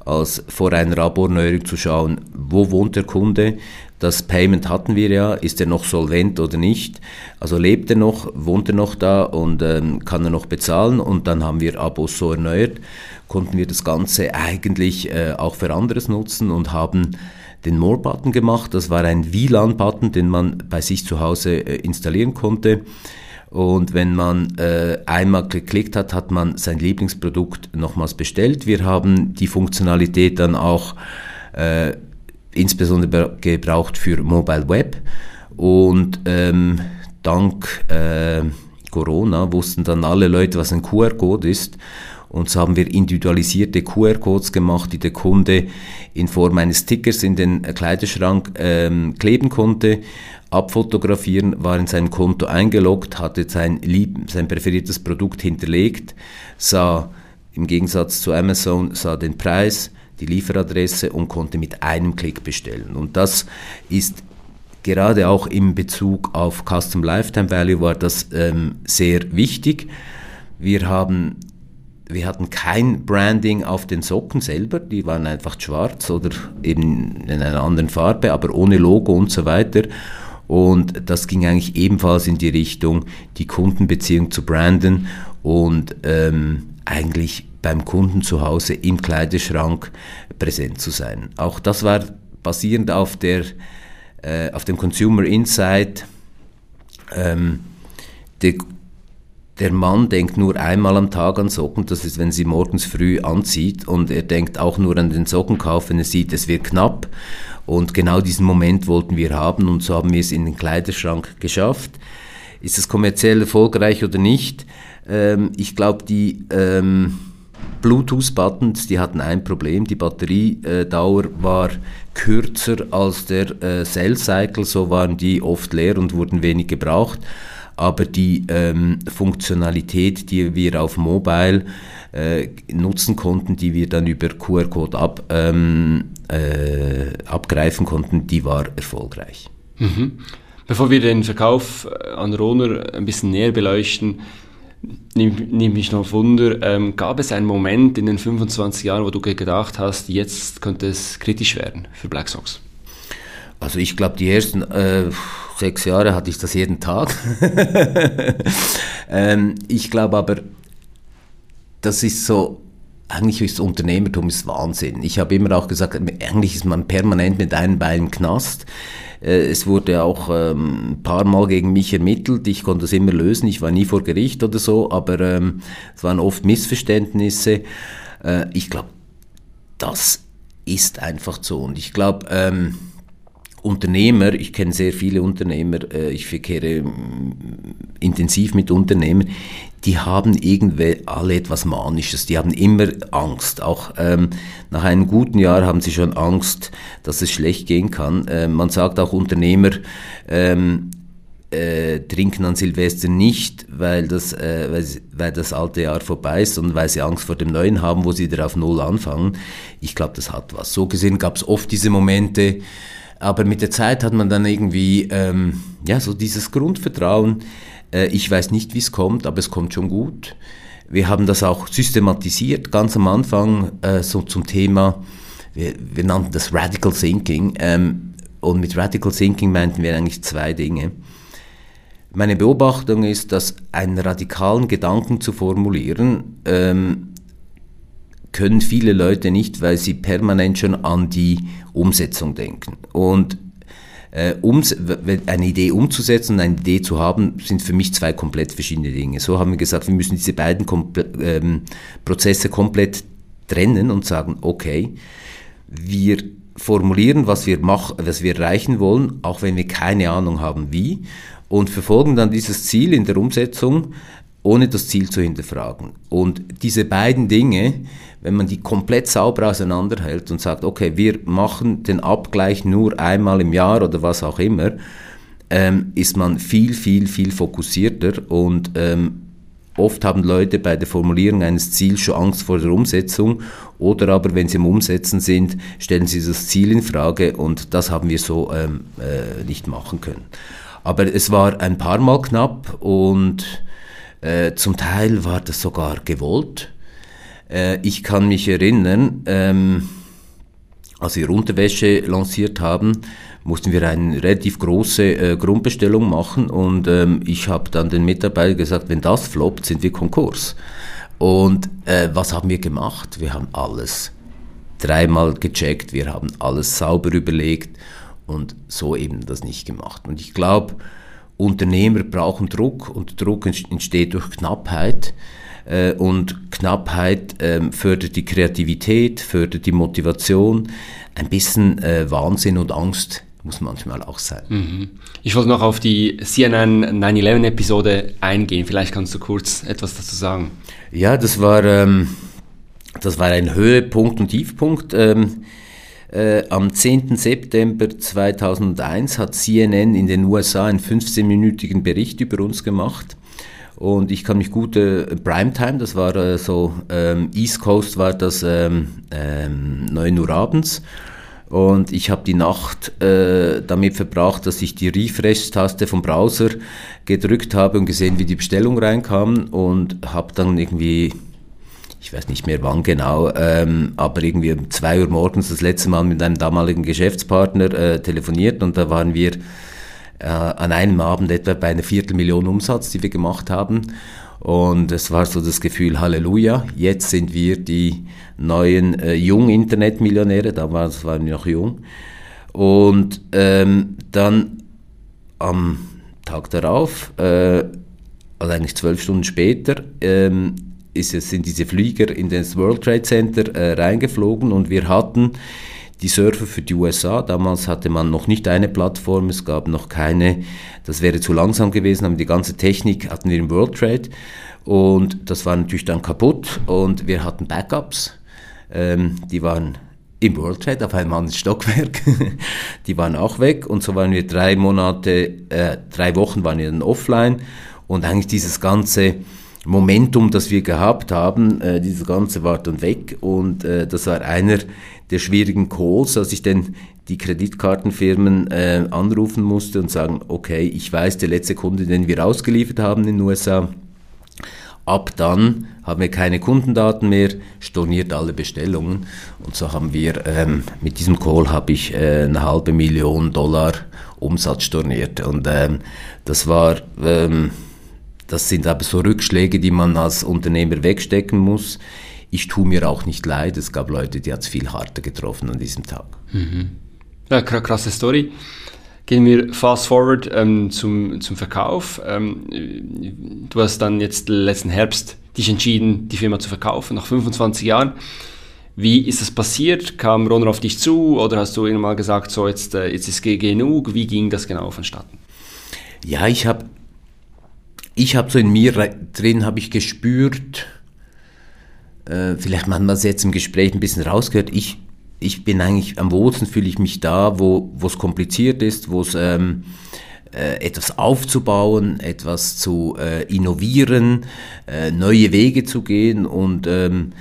als vor einer Abo-Erneuerung zu schauen, wo wohnt der Kunde, das Payment hatten wir ja, ist er noch solvent oder nicht? Also lebt er noch, wohnt er noch da und ähm, kann er noch bezahlen? Und dann haben wir Abos so erneuert, konnten wir das Ganze eigentlich äh, auch für anderes nutzen und haben den More-Button gemacht. Das war ein WLAN-Button, den man bei sich zu Hause äh, installieren konnte. Und wenn man äh, einmal geklickt hat, hat man sein Lieblingsprodukt nochmals bestellt. Wir haben die Funktionalität dann auch äh, insbesondere gebraucht für Mobile Web. Und ähm, dank äh, Corona wussten dann alle Leute, was ein QR-Code ist. Und so haben wir individualisierte QR-Codes gemacht, die der Kunde in Form eines Stickers in den Kleiderschrank ähm, kleben konnte, abfotografieren, war in sein Konto eingeloggt, hatte sein, lieb, sein präferiertes Produkt hinterlegt, sah im Gegensatz zu Amazon, sah den Preis, die Lieferadresse und konnte mit einem Klick bestellen. Und das ist gerade auch im Bezug auf Custom Lifetime Value war das ähm, sehr wichtig. Wir haben wir hatten kein Branding auf den Socken selber, die waren einfach schwarz oder eben in einer anderen Farbe, aber ohne Logo und so weiter. Und das ging eigentlich ebenfalls in die Richtung, die Kundenbeziehung zu branden und ähm, eigentlich beim Kunden zu Hause im Kleiderschrank präsent zu sein. Auch das war basierend auf, der, äh, auf dem Consumer Insight. Ähm, der, der Mann denkt nur einmal am Tag an Socken, das ist, wenn sie morgens früh anzieht und er denkt auch nur an den Sockenkauf, wenn er sieht, es wird knapp. Und genau diesen Moment wollten wir haben und so haben wir es in den Kleiderschrank geschafft. Ist es kommerziell erfolgreich oder nicht? Ähm, ich glaube, die... Ähm, Bluetooth-Buttons, die hatten ein Problem, die Batteriedauer war kürzer als der äh, Cell Cycle, so waren die oft leer und wurden wenig gebraucht. Aber die ähm, Funktionalität, die wir auf Mobile äh, nutzen konnten, die wir dann über QR-Code ab, ähm, äh, abgreifen konnten, die war erfolgreich. Mhm. Bevor wir den Verkauf äh, an Roner ein bisschen näher beleuchten, Nimmt mich noch Wunder, ähm, gab es einen Moment in den 25 Jahren, wo du gedacht hast, jetzt könnte es kritisch werden für Black Sox? Also ich glaube, die ersten äh, sechs Jahre hatte ich das jeden Tag. ähm, ich glaube aber, das ist so, eigentlich ist Unternehmertum ist Wahnsinn. Ich habe immer auch gesagt, eigentlich ist man permanent mit einem Bein im Knast. Äh, es wurde auch ähm, ein paar Mal gegen mich ermittelt. Ich konnte das immer lösen. Ich war nie vor Gericht oder so, aber ähm, es waren oft Missverständnisse. Äh, ich glaube, das ist einfach so. Und ich glaube, ähm, Unternehmer, ich kenne sehr viele Unternehmer, äh, ich verkehre mm, intensiv mit Unternehmern, die haben irgendwie alle etwas Manisches, die haben immer Angst. Auch ähm, nach einem guten Jahr haben sie schon Angst, dass es schlecht gehen kann. Äh, man sagt auch Unternehmer, ähm, äh, trinken an Silvester nicht, weil das, äh, weil, weil, das alte Jahr vorbei ist, sondern weil sie Angst vor dem neuen haben, wo sie wieder auf Null anfangen. Ich glaube, das hat was. So gesehen gab es oft diese Momente, aber mit der Zeit hat man dann irgendwie, ähm, ja, so dieses Grundvertrauen. Äh, ich weiß nicht, wie es kommt, aber es kommt schon gut. Wir haben das auch systematisiert, ganz am Anfang, äh, so zum Thema, wir, wir nannten das Radical Thinking. Ähm, und mit Radical Thinking meinten wir eigentlich zwei Dinge. Meine Beobachtung ist, dass einen radikalen Gedanken zu formulieren, ähm, können viele Leute nicht, weil sie permanent schon an die Umsetzung denken. Und äh, um, eine Idee umzusetzen und eine Idee zu haben, sind für mich zwei komplett verschiedene Dinge. So haben wir gesagt, wir müssen diese beiden Komple ähm, Prozesse komplett trennen und sagen, okay, wir formulieren, was wir machen, was wir erreichen wollen, auch wenn wir keine Ahnung haben, wie, und verfolgen dann dieses Ziel in der Umsetzung, ohne das Ziel zu hinterfragen. Und diese beiden Dinge, wenn man die komplett sauber auseinanderhält und sagt, okay, wir machen den Abgleich nur einmal im Jahr oder was auch immer, ähm, ist man viel, viel, viel fokussierter und ähm, oft haben Leute bei der Formulierung eines Ziels schon Angst vor der Umsetzung oder aber wenn sie im Umsetzen sind, stellen sie das Ziel in Frage und das haben wir so ähm, äh, nicht machen können. Aber es war ein paar Mal knapp und äh, zum Teil war das sogar gewollt. Äh, ich kann mich erinnern, ähm, als wir Unterwäsche lanciert haben, mussten wir eine relativ große äh, Grundbestellung machen und ähm, ich habe dann den Mitarbeitern gesagt, wenn das floppt, sind wir Konkurs. Und äh, was haben wir gemacht? Wir haben alles dreimal gecheckt, wir haben alles sauber überlegt und so eben das nicht gemacht. Und ich glaube, Unternehmer brauchen Druck und Druck entsteht durch Knappheit. Äh, und Knappheit ähm, fördert die Kreativität, fördert die Motivation. Ein bisschen äh, Wahnsinn und Angst muss manchmal auch sein. Mhm. Ich wollte noch auf die CNN 9-11-Episode eingehen. Vielleicht kannst du kurz etwas dazu sagen. Ja, das war, ähm, das war ein Höhepunkt und Tiefpunkt. Ähm, äh, am 10. September 2001 hat CNN in den USA einen 15-minütigen Bericht über uns gemacht. Und ich kann mich gut, äh, Primetime, das war äh, so, ähm, East Coast war das ähm, ähm, 9 Uhr abends. Und ich habe die Nacht äh, damit verbracht, dass ich die Refresh-Taste vom Browser gedrückt habe und gesehen, wie die Bestellung reinkam und habe dann irgendwie, ich weiß nicht mehr wann genau, ähm, aber irgendwie um zwei Uhr morgens das letzte Mal mit einem damaligen Geschäftspartner äh, telefoniert und da waren wir äh, an einem Abend etwa bei einer Viertelmillion Umsatz, die wir gemacht haben. Und es war so das Gefühl, Halleluja, jetzt sind wir die neuen äh, jungen Internetmillionäre, damals waren wir noch jung. Und ähm, dann am Tag darauf, äh, also eigentlich zwölf Stunden später, ähm, ist sind diese Flieger in das World Trade Center äh, reingeflogen und wir hatten die Server für die USA. Damals hatte man noch nicht eine Plattform, es gab noch keine, das wäre zu langsam gewesen, aber die ganze Technik hatten wir im World Trade. Und das war natürlich dann kaputt und wir hatten Backups, ähm, die waren im World Trade auf einem anderen Stockwerk, die waren auch weg und so waren wir drei Monate, äh, drei Wochen waren wir dann offline. Und eigentlich dieses ganze Momentum, das wir gehabt haben, äh, dieses Ganze war dann weg und äh, das war einer der schwierigen Calls, als ich dann die Kreditkartenfirmen äh, anrufen musste und sagen, okay, ich weiß, der letzte Kunde, den wir ausgeliefert haben in den USA, ab dann haben wir keine Kundendaten mehr, storniert alle Bestellungen und so haben wir, ähm, mit diesem Call habe ich äh, eine halbe Million Dollar Umsatz storniert und ähm, das war... Ähm, das sind aber so Rückschläge, die man als Unternehmer wegstecken muss. Ich tue mir auch nicht leid. Es gab Leute, die hat es viel harter getroffen an diesem Tag. Mhm. Ja, krasse Story. Gehen wir fast forward ähm, zum, zum Verkauf. Ähm, du hast dann jetzt letzten Herbst dich entschieden, die Firma zu verkaufen, nach 25 Jahren. Wie ist das passiert? Kam Ronald auf dich zu oder hast du irgendwann mal gesagt, so jetzt, äh, jetzt ist genug? Wie ging das genau vonstatten? Ja, ich habe ich habe so in mir drin, habe ich gespürt, äh, vielleicht man es jetzt im Gespräch ein bisschen rausgehört, ich, ich bin eigentlich am wohlsten, fühle ich mich da, wo es kompliziert ist, wo es ähm, äh, etwas aufzubauen, etwas zu äh, innovieren, äh, neue Wege zu gehen. Und ähm,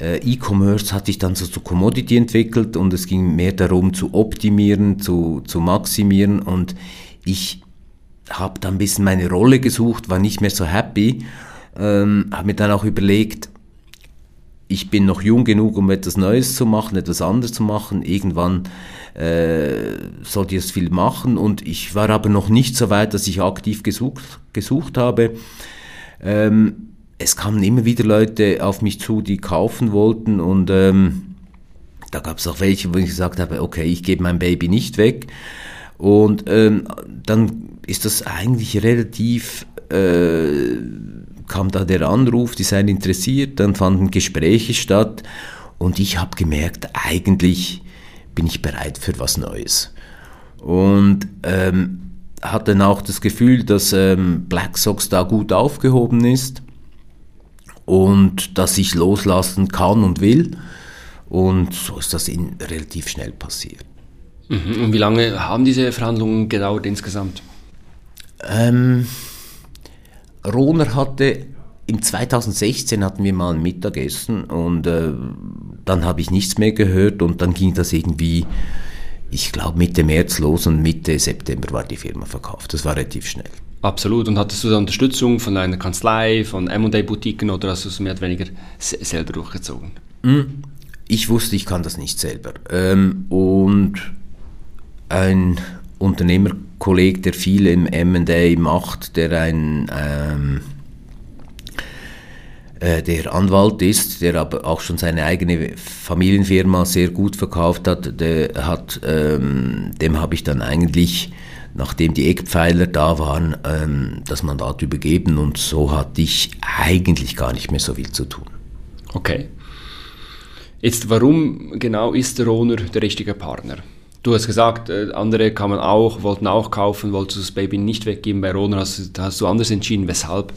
äh, E-Commerce hat sich dann so zu Commodity entwickelt und es ging mehr darum zu optimieren, zu, zu maximieren. Und ich habe dann ein bisschen meine Rolle gesucht, war nicht mehr so happy, ähm, habe mir dann auch überlegt, ich bin noch jung genug, um etwas Neues zu machen, etwas anderes zu machen. Irgendwann äh, sollte ich es viel machen und ich war aber noch nicht so weit, dass ich aktiv gesucht, gesucht habe. Ähm, es kamen immer wieder Leute auf mich zu, die kaufen wollten und ähm, da gab es auch welche, wo ich gesagt habe, okay, ich gebe mein Baby nicht weg. Und ähm, dann ist das eigentlich relativ, äh, kam da der Anruf, die seien interessiert, dann fanden Gespräche statt und ich habe gemerkt, eigentlich bin ich bereit für was Neues. Und ähm, hatte dann auch das Gefühl, dass ähm, Black Sox da gut aufgehoben ist und dass ich loslassen kann und will. Und so ist das in relativ schnell passiert. Mhm. Und wie lange haben diese Verhandlungen gedauert insgesamt? Ähm, Roner hatte im 2016 hatten wir mal ein Mittagessen und äh, dann habe ich nichts mehr gehört und dann ging das irgendwie ich glaube, Mitte März los und Mitte September war die Firma verkauft. Das war relativ schnell. Absolut. Und hattest du da Unterstützung von einer Kanzlei, von M&A-Boutiquen oder hast du es mehr oder weniger selber durchgezogen? Hm. Ich wusste, ich kann das nicht selber. Ähm, und ein Unternehmerkolleg, der viel im M&A macht, der ein ähm, äh, der Anwalt ist, der aber auch schon seine eigene Familienfirma sehr gut verkauft hat, der hat ähm, dem habe ich dann eigentlich nachdem die Eckpfeiler da waren, ähm, das Mandat übergeben und so hatte ich eigentlich gar nicht mehr so viel zu tun. Okay. Jetzt, warum genau ist der Roner der richtige Partner? Du hast gesagt, äh, andere kamen auch, wollten auch kaufen, wolltest das Baby nicht weggeben. Bei Roner hast, hast du anders entschieden. Weshalb?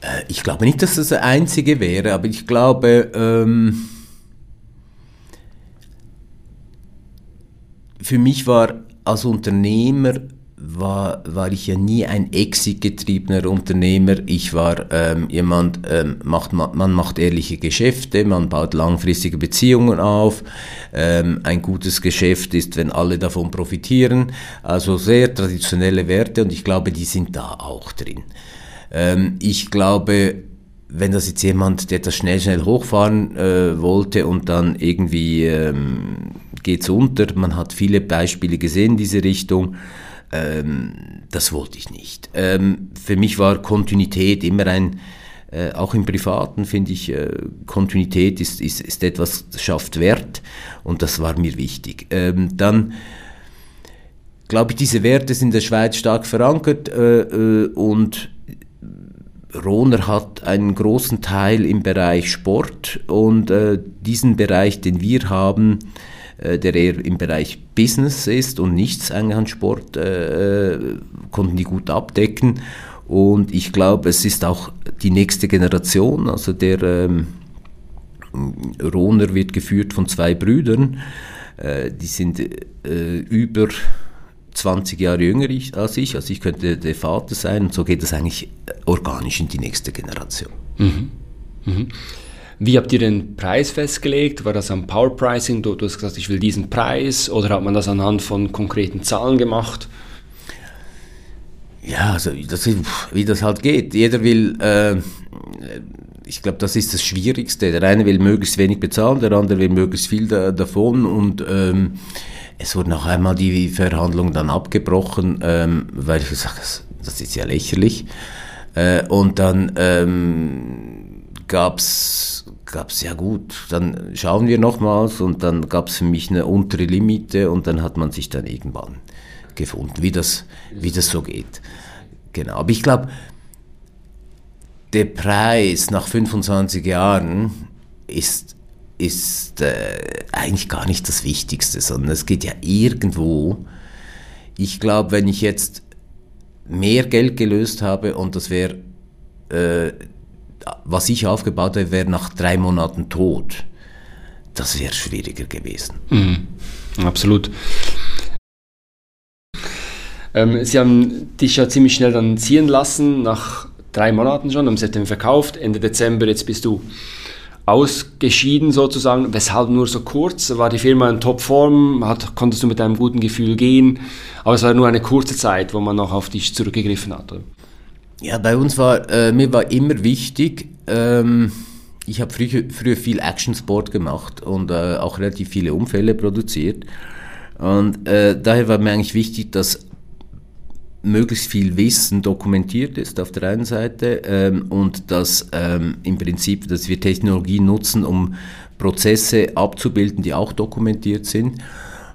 Äh, ich glaube nicht, dass das der einzige wäre, aber ich glaube, ähm, für mich war als Unternehmer war, war ich ja nie ein exit-getriebener Unternehmer. Ich war ähm, jemand, ähm, macht, man macht ehrliche Geschäfte, man baut langfristige Beziehungen auf. Ähm, ein gutes Geschäft ist, wenn alle davon profitieren. Also sehr traditionelle Werte und ich glaube, die sind da auch drin. Ähm, ich glaube, wenn das jetzt jemand, der das schnell, schnell hochfahren äh, wollte und dann irgendwie ähm, geht's unter, man hat viele Beispiele gesehen in diese Richtung, ähm, das wollte ich nicht. Ähm, für mich war Kontinuität immer ein, äh, auch im Privaten finde ich, äh, Kontinuität ist, ist, ist etwas, schafft Wert und das war mir wichtig. Ähm, dann glaube ich, diese Werte sind in der Schweiz stark verankert äh, äh und Rohner hat einen großen Teil im Bereich Sport und äh, diesen Bereich, den wir haben, äh, der eher im Bereich Business ist und nichts an Sport, äh, konnten die gut abdecken. Und ich glaube, es ist auch die nächste Generation, also der ähm, Rohner wird geführt von zwei Brüdern, äh, die sind äh, über 20 Jahre jünger als ich, also ich könnte der Vater sein und so geht es eigentlich organisch in die nächste Generation. Mhm. Mhm. Wie habt ihr den Preis festgelegt? War das am Power Pricing? Du, du, hast gesagt, ich will diesen Preis oder hat man das anhand von konkreten Zahlen gemacht? Ja, also das ist, wie das halt geht. Jeder will, äh, ich glaube, das ist das Schwierigste. Der eine will möglichst wenig bezahlen, der andere will möglichst viel da, davon und ähm, es wurde noch einmal die Verhandlung dann abgebrochen, ähm, weil ich gesagt das ist ja lächerlich. Äh, und dann ähm, gab es, ja gut, dann schauen wir nochmals und dann gab es für mich eine untere Limite und dann hat man sich dann irgendwann gefunden, wie das, wie das so geht. Genau, aber ich glaube, der Preis nach 25 Jahren ist ist äh, eigentlich gar nicht das Wichtigste, sondern es geht ja irgendwo. Ich glaube, wenn ich jetzt mehr Geld gelöst habe und das wäre, äh, was ich aufgebaut habe, wäre nach drei Monaten tot, das wäre schwieriger gewesen. Mhm. Absolut. Ähm, Sie haben dich ja ziemlich schnell dann ziehen lassen, nach drei Monaten schon, am September verkauft, Ende Dezember, jetzt bist du ausgeschieden sozusagen. Weshalb nur so kurz? War die Firma in Topform? Hat, konntest du mit einem guten Gefühl gehen? Aber es war nur eine kurze Zeit, wo man noch auf dich zurückgegriffen hat. Oder? Ja, bei uns war, äh, mir war immer wichtig, ähm, ich habe früher, früher viel Actionsport gemacht und äh, auch relativ viele Unfälle produziert. Und äh, daher war mir eigentlich wichtig, dass möglichst viel Wissen dokumentiert ist auf der einen Seite ähm, und dass ähm, im Prinzip, dass wir Technologie nutzen, um Prozesse abzubilden, die auch dokumentiert sind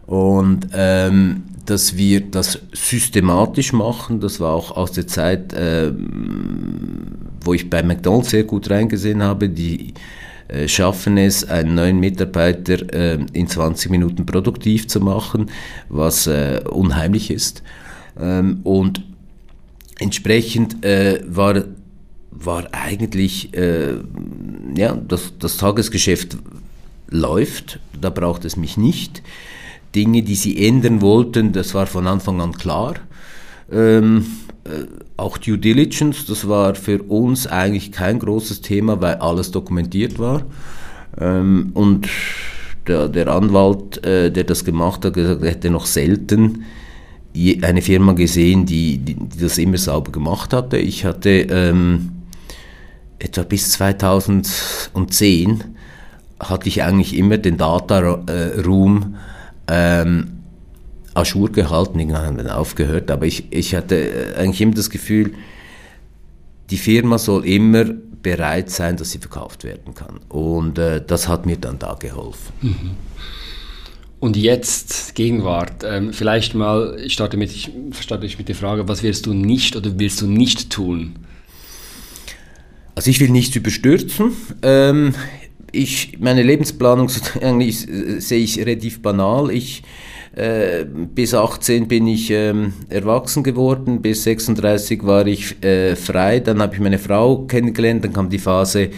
und ähm, dass wir das systematisch machen. Das war auch aus der Zeit, ähm, wo ich bei McDonald's sehr gut reingesehen habe, die äh, schaffen es, einen neuen Mitarbeiter äh, in 20 Minuten produktiv zu machen, was äh, unheimlich ist. Ähm, und entsprechend äh, war, war eigentlich, äh, ja, das, das Tagesgeschäft läuft, da braucht es mich nicht. Dinge, die sie ändern wollten, das war von Anfang an klar. Ähm, äh, auch Due Diligence, das war für uns eigentlich kein großes Thema, weil alles dokumentiert war. Ähm, und der, der Anwalt, äh, der das gemacht hat, gesagt, er hätte noch selten eine Firma gesehen, die, die, das immer sauber gemacht hatte. Ich hatte ähm, etwa bis 2010 hatte ich eigentlich immer den Data Room ähm, Ajour gehalten, irgendwann haben wir aufgehört, aber ich, ich hatte eigentlich immer das Gefühl, die Firma soll immer bereit sein, dass sie verkauft werden kann. Und äh, das hat mir dann da geholfen. Mhm. Und jetzt, Gegenwart, ähm, vielleicht mal, ich starte, mit, ich starte mit der Frage, was willst du nicht oder willst du nicht tun? Also ich will nichts überstürzen. Ähm, ich, meine Lebensplanung eigentlich sehe ich relativ banal. Ich äh, bis 18 bin ich ähm, erwachsen geworden, bis 36 war ich äh, frei, dann habe ich meine Frau kennengelernt, dann kam die Phase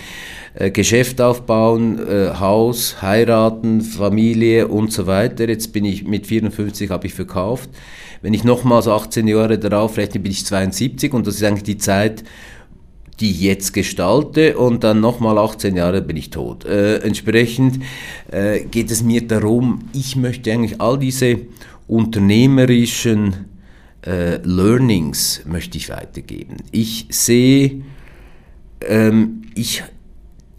äh, Geschäft aufbauen, äh, Haus, heiraten, Familie und so weiter. Jetzt bin ich mit 54 habe ich verkauft. Wenn ich nochmals 18 Jahre darauf rechne, bin ich 72 und das ist eigentlich die Zeit, die ich jetzt gestalte und dann nochmal 18 Jahre bin ich tot. Äh, entsprechend äh, geht es mir darum, ich möchte eigentlich all diese unternehmerischen äh, Learnings möchte ich weitergeben. Ich sehe, ähm, ich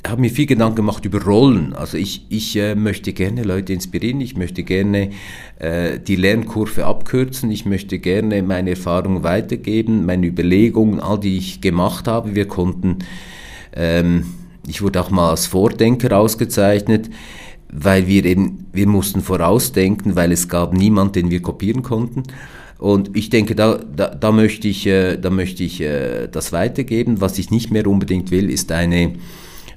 habe mir viel Gedanken gemacht über Rollen. Also ich, ich äh, möchte gerne Leute inspirieren, ich möchte gerne äh, die Lernkurve abkürzen, ich möchte gerne meine Erfahrungen weitergeben, meine Überlegungen, all die ich gemacht habe. Wir konnten, ähm, ich wurde auch mal als Vordenker ausgezeichnet, weil wir eben, wir mussten vorausdenken, weil es gab niemanden, den wir kopieren konnten. Und ich denke, da, da, da möchte ich, äh, da möchte ich äh, das weitergeben. Was ich nicht mehr unbedingt will, ist eine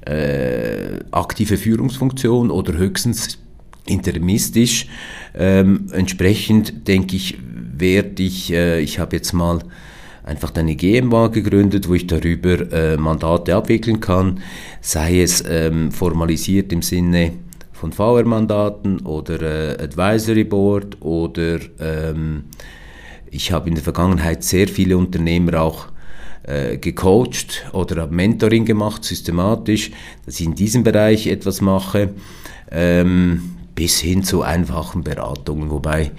äh, aktive Führungsfunktion oder höchstens interimistisch. Ähm, entsprechend denke ich, werde ich, äh, ich habe jetzt mal einfach eine GmbH gegründet, wo ich darüber äh, Mandate abwickeln kann, sei es ähm, formalisiert im Sinne von VR-Mandaten oder äh, Advisory Board oder ähm, ich habe in der Vergangenheit sehr viele Unternehmer auch äh, gecoacht oder habe Mentoring gemacht, systematisch, dass ich in diesem Bereich etwas mache, ähm, bis hin zu einfachen Beratungen, wobei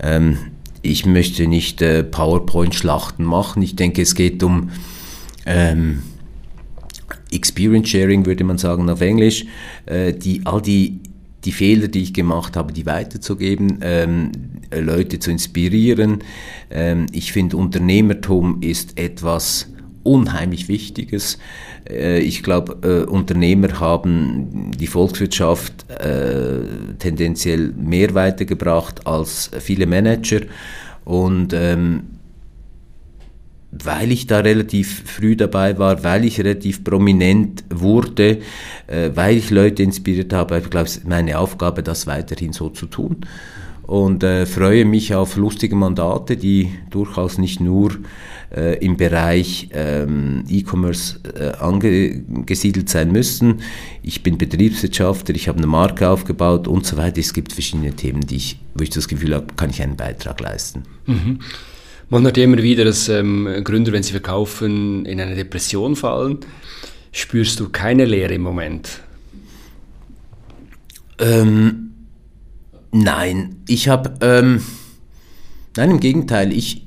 ähm, ich möchte nicht äh, PowerPoint-Schlachten machen. Ich denke, es geht um ähm, Experience Sharing, würde man sagen auf Englisch, äh, die, all die, die Fehler, die ich gemacht habe, die weiterzugeben, ähm, Leute zu inspirieren. Ähm, ich finde, Unternehmertum ist etwas unheimlich Wichtiges. Äh, ich glaube, äh, Unternehmer haben die Volkswirtschaft äh, tendenziell mehr weitergebracht als viele Manager. Und ähm, weil ich da relativ früh dabei war, weil ich relativ prominent wurde, äh, weil ich Leute inspiriert habe, ich glaube, es ist meine Aufgabe, das weiterhin so zu tun und äh, freue mich auf lustige Mandate, die durchaus nicht nur äh, im Bereich ähm, E-Commerce äh, angesiedelt sein müssen. Ich bin Betriebswirtschaftler, ich habe eine Marke aufgebaut und so weiter. Es gibt verschiedene Themen, die ich, wo ich das Gefühl habe, kann ich einen Beitrag leisten. Mhm. Man hört immer wieder, dass ähm, Gründer, wenn sie verkaufen, in eine Depression fallen. Spürst du keine Leere im Moment? Ähm, Nein, ich habe, ähm, nein, im Gegenteil, ich,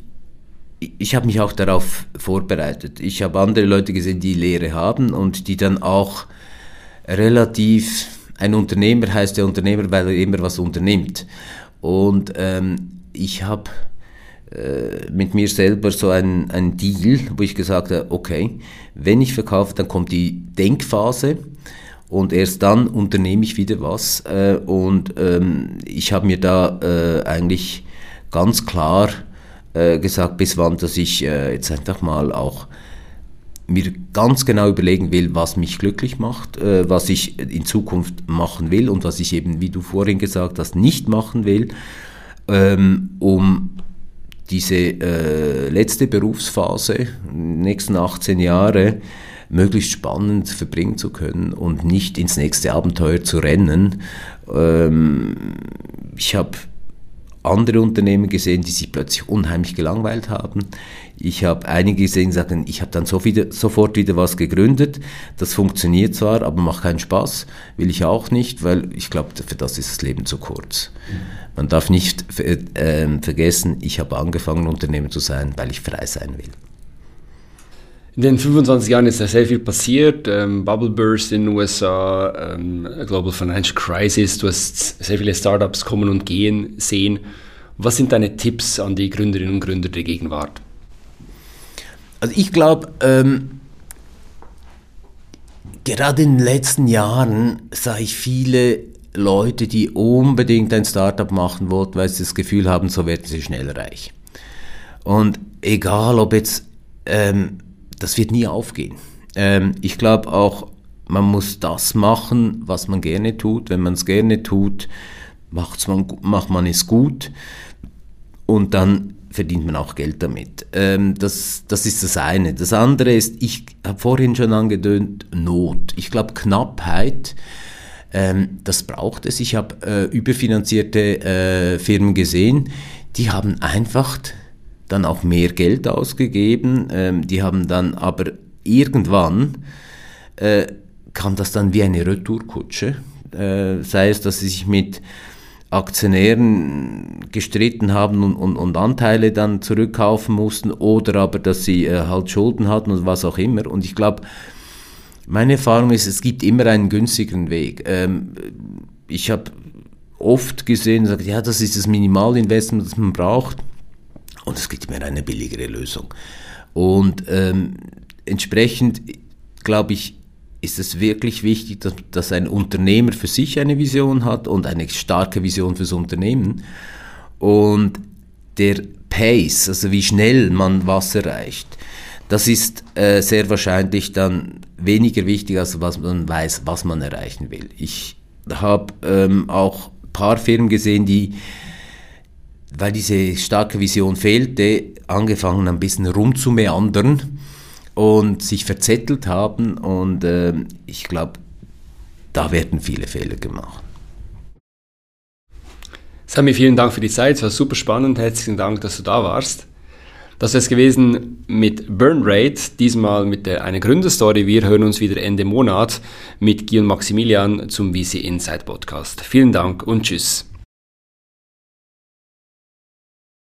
ich habe mich auch darauf vorbereitet. Ich habe andere Leute gesehen, die Lehre haben und die dann auch relativ, ein Unternehmer heißt der Unternehmer, weil er immer was unternimmt. Und ähm, ich habe mit mir selber so ein, ein Deal, wo ich gesagt habe, okay, wenn ich verkaufe, dann kommt die Denkphase und erst dann unternehme ich wieder was. Äh, und ähm, ich habe mir da äh, eigentlich ganz klar äh, gesagt, bis wann, dass ich äh, jetzt einfach mal auch mir ganz genau überlegen will, was mich glücklich macht, äh, was ich in Zukunft machen will und was ich eben, wie du vorhin gesagt hast, nicht machen will, ähm, um diese äh, letzte Berufsphase, nächsten 18 Jahre, möglichst spannend verbringen zu können und nicht ins nächste Abenteuer zu rennen. Ähm, ich habe andere Unternehmen gesehen, die sich plötzlich unheimlich gelangweilt haben. Ich habe einige gesehen, die sagen, ich habe dann so wieder, sofort wieder was gegründet. Das funktioniert zwar, aber macht keinen Spaß. Will ich auch nicht, weil ich glaube, für das ist das Leben zu kurz. Man darf nicht äh, vergessen, ich habe angefangen, Unternehmer zu sein, weil ich frei sein will. In den 25 Jahren ist ja sehr viel passiert. Ähm, Bubble Burst in den USA, ähm, Global Financial Crisis, du hast sehr viele Startups kommen und gehen sehen. Was sind deine Tipps an die Gründerinnen und Gründer der Gegenwart? Also ich glaube, ähm, gerade in den letzten Jahren sah ich viele Leute, die unbedingt ein Startup machen wollten, weil sie das Gefühl haben, so werden sie schnell reich. Und egal, ob jetzt ähm, das wird nie aufgehen. Ähm, ich glaube auch, man muss das machen, was man gerne tut. Wenn man es gerne tut, macht's man, macht man es gut und dann verdient man auch Geld damit. Ähm, das, das ist das eine. Das andere ist, ich habe vorhin schon angedöhnt, Not. Ich glaube, Knappheit, ähm, das braucht es. Ich habe äh, überfinanzierte äh, Firmen gesehen, die haben einfach dann auch mehr Geld ausgegeben. Ähm, die haben dann aber irgendwann äh, kam das dann wie eine Retourkutsche. Äh, sei es, dass sie sich mit Aktionären gestritten haben und, und, und, Anteile dann zurückkaufen mussten oder aber, dass sie äh, halt Schulden hatten und was auch immer. Und ich glaube, meine Erfahrung ist, es gibt immer einen günstigeren Weg. Ähm, ich habe oft gesehen, sagt, ja, das ist das Minimalinvestment, das man braucht und es gibt immer eine billigere Lösung. Und ähm, entsprechend, glaube ich, ist es wirklich wichtig, dass, dass ein Unternehmer für sich eine Vision hat und eine starke Vision fürs Unternehmen. Und der Pace, also wie schnell man was erreicht, das ist äh, sehr wahrscheinlich dann weniger wichtig, als was man weiß, was man erreichen will. Ich habe ähm, auch ein paar Firmen gesehen, die weil diese starke Vision fehlte, angefangen ein bisschen rumzumeandern und sich verzettelt haben und äh, ich glaube, da werden viele Fehler gemacht. Sami, vielen Dank für die Zeit, es war super spannend, herzlichen Dank, dass du da warst. Das wäre es gewesen mit Burn Rate, diesmal mit der, einer Gründerstory. Wir hören uns wieder Ende Monat mit Guy und Maximilian zum VC Inside Podcast. Vielen Dank und tschüss.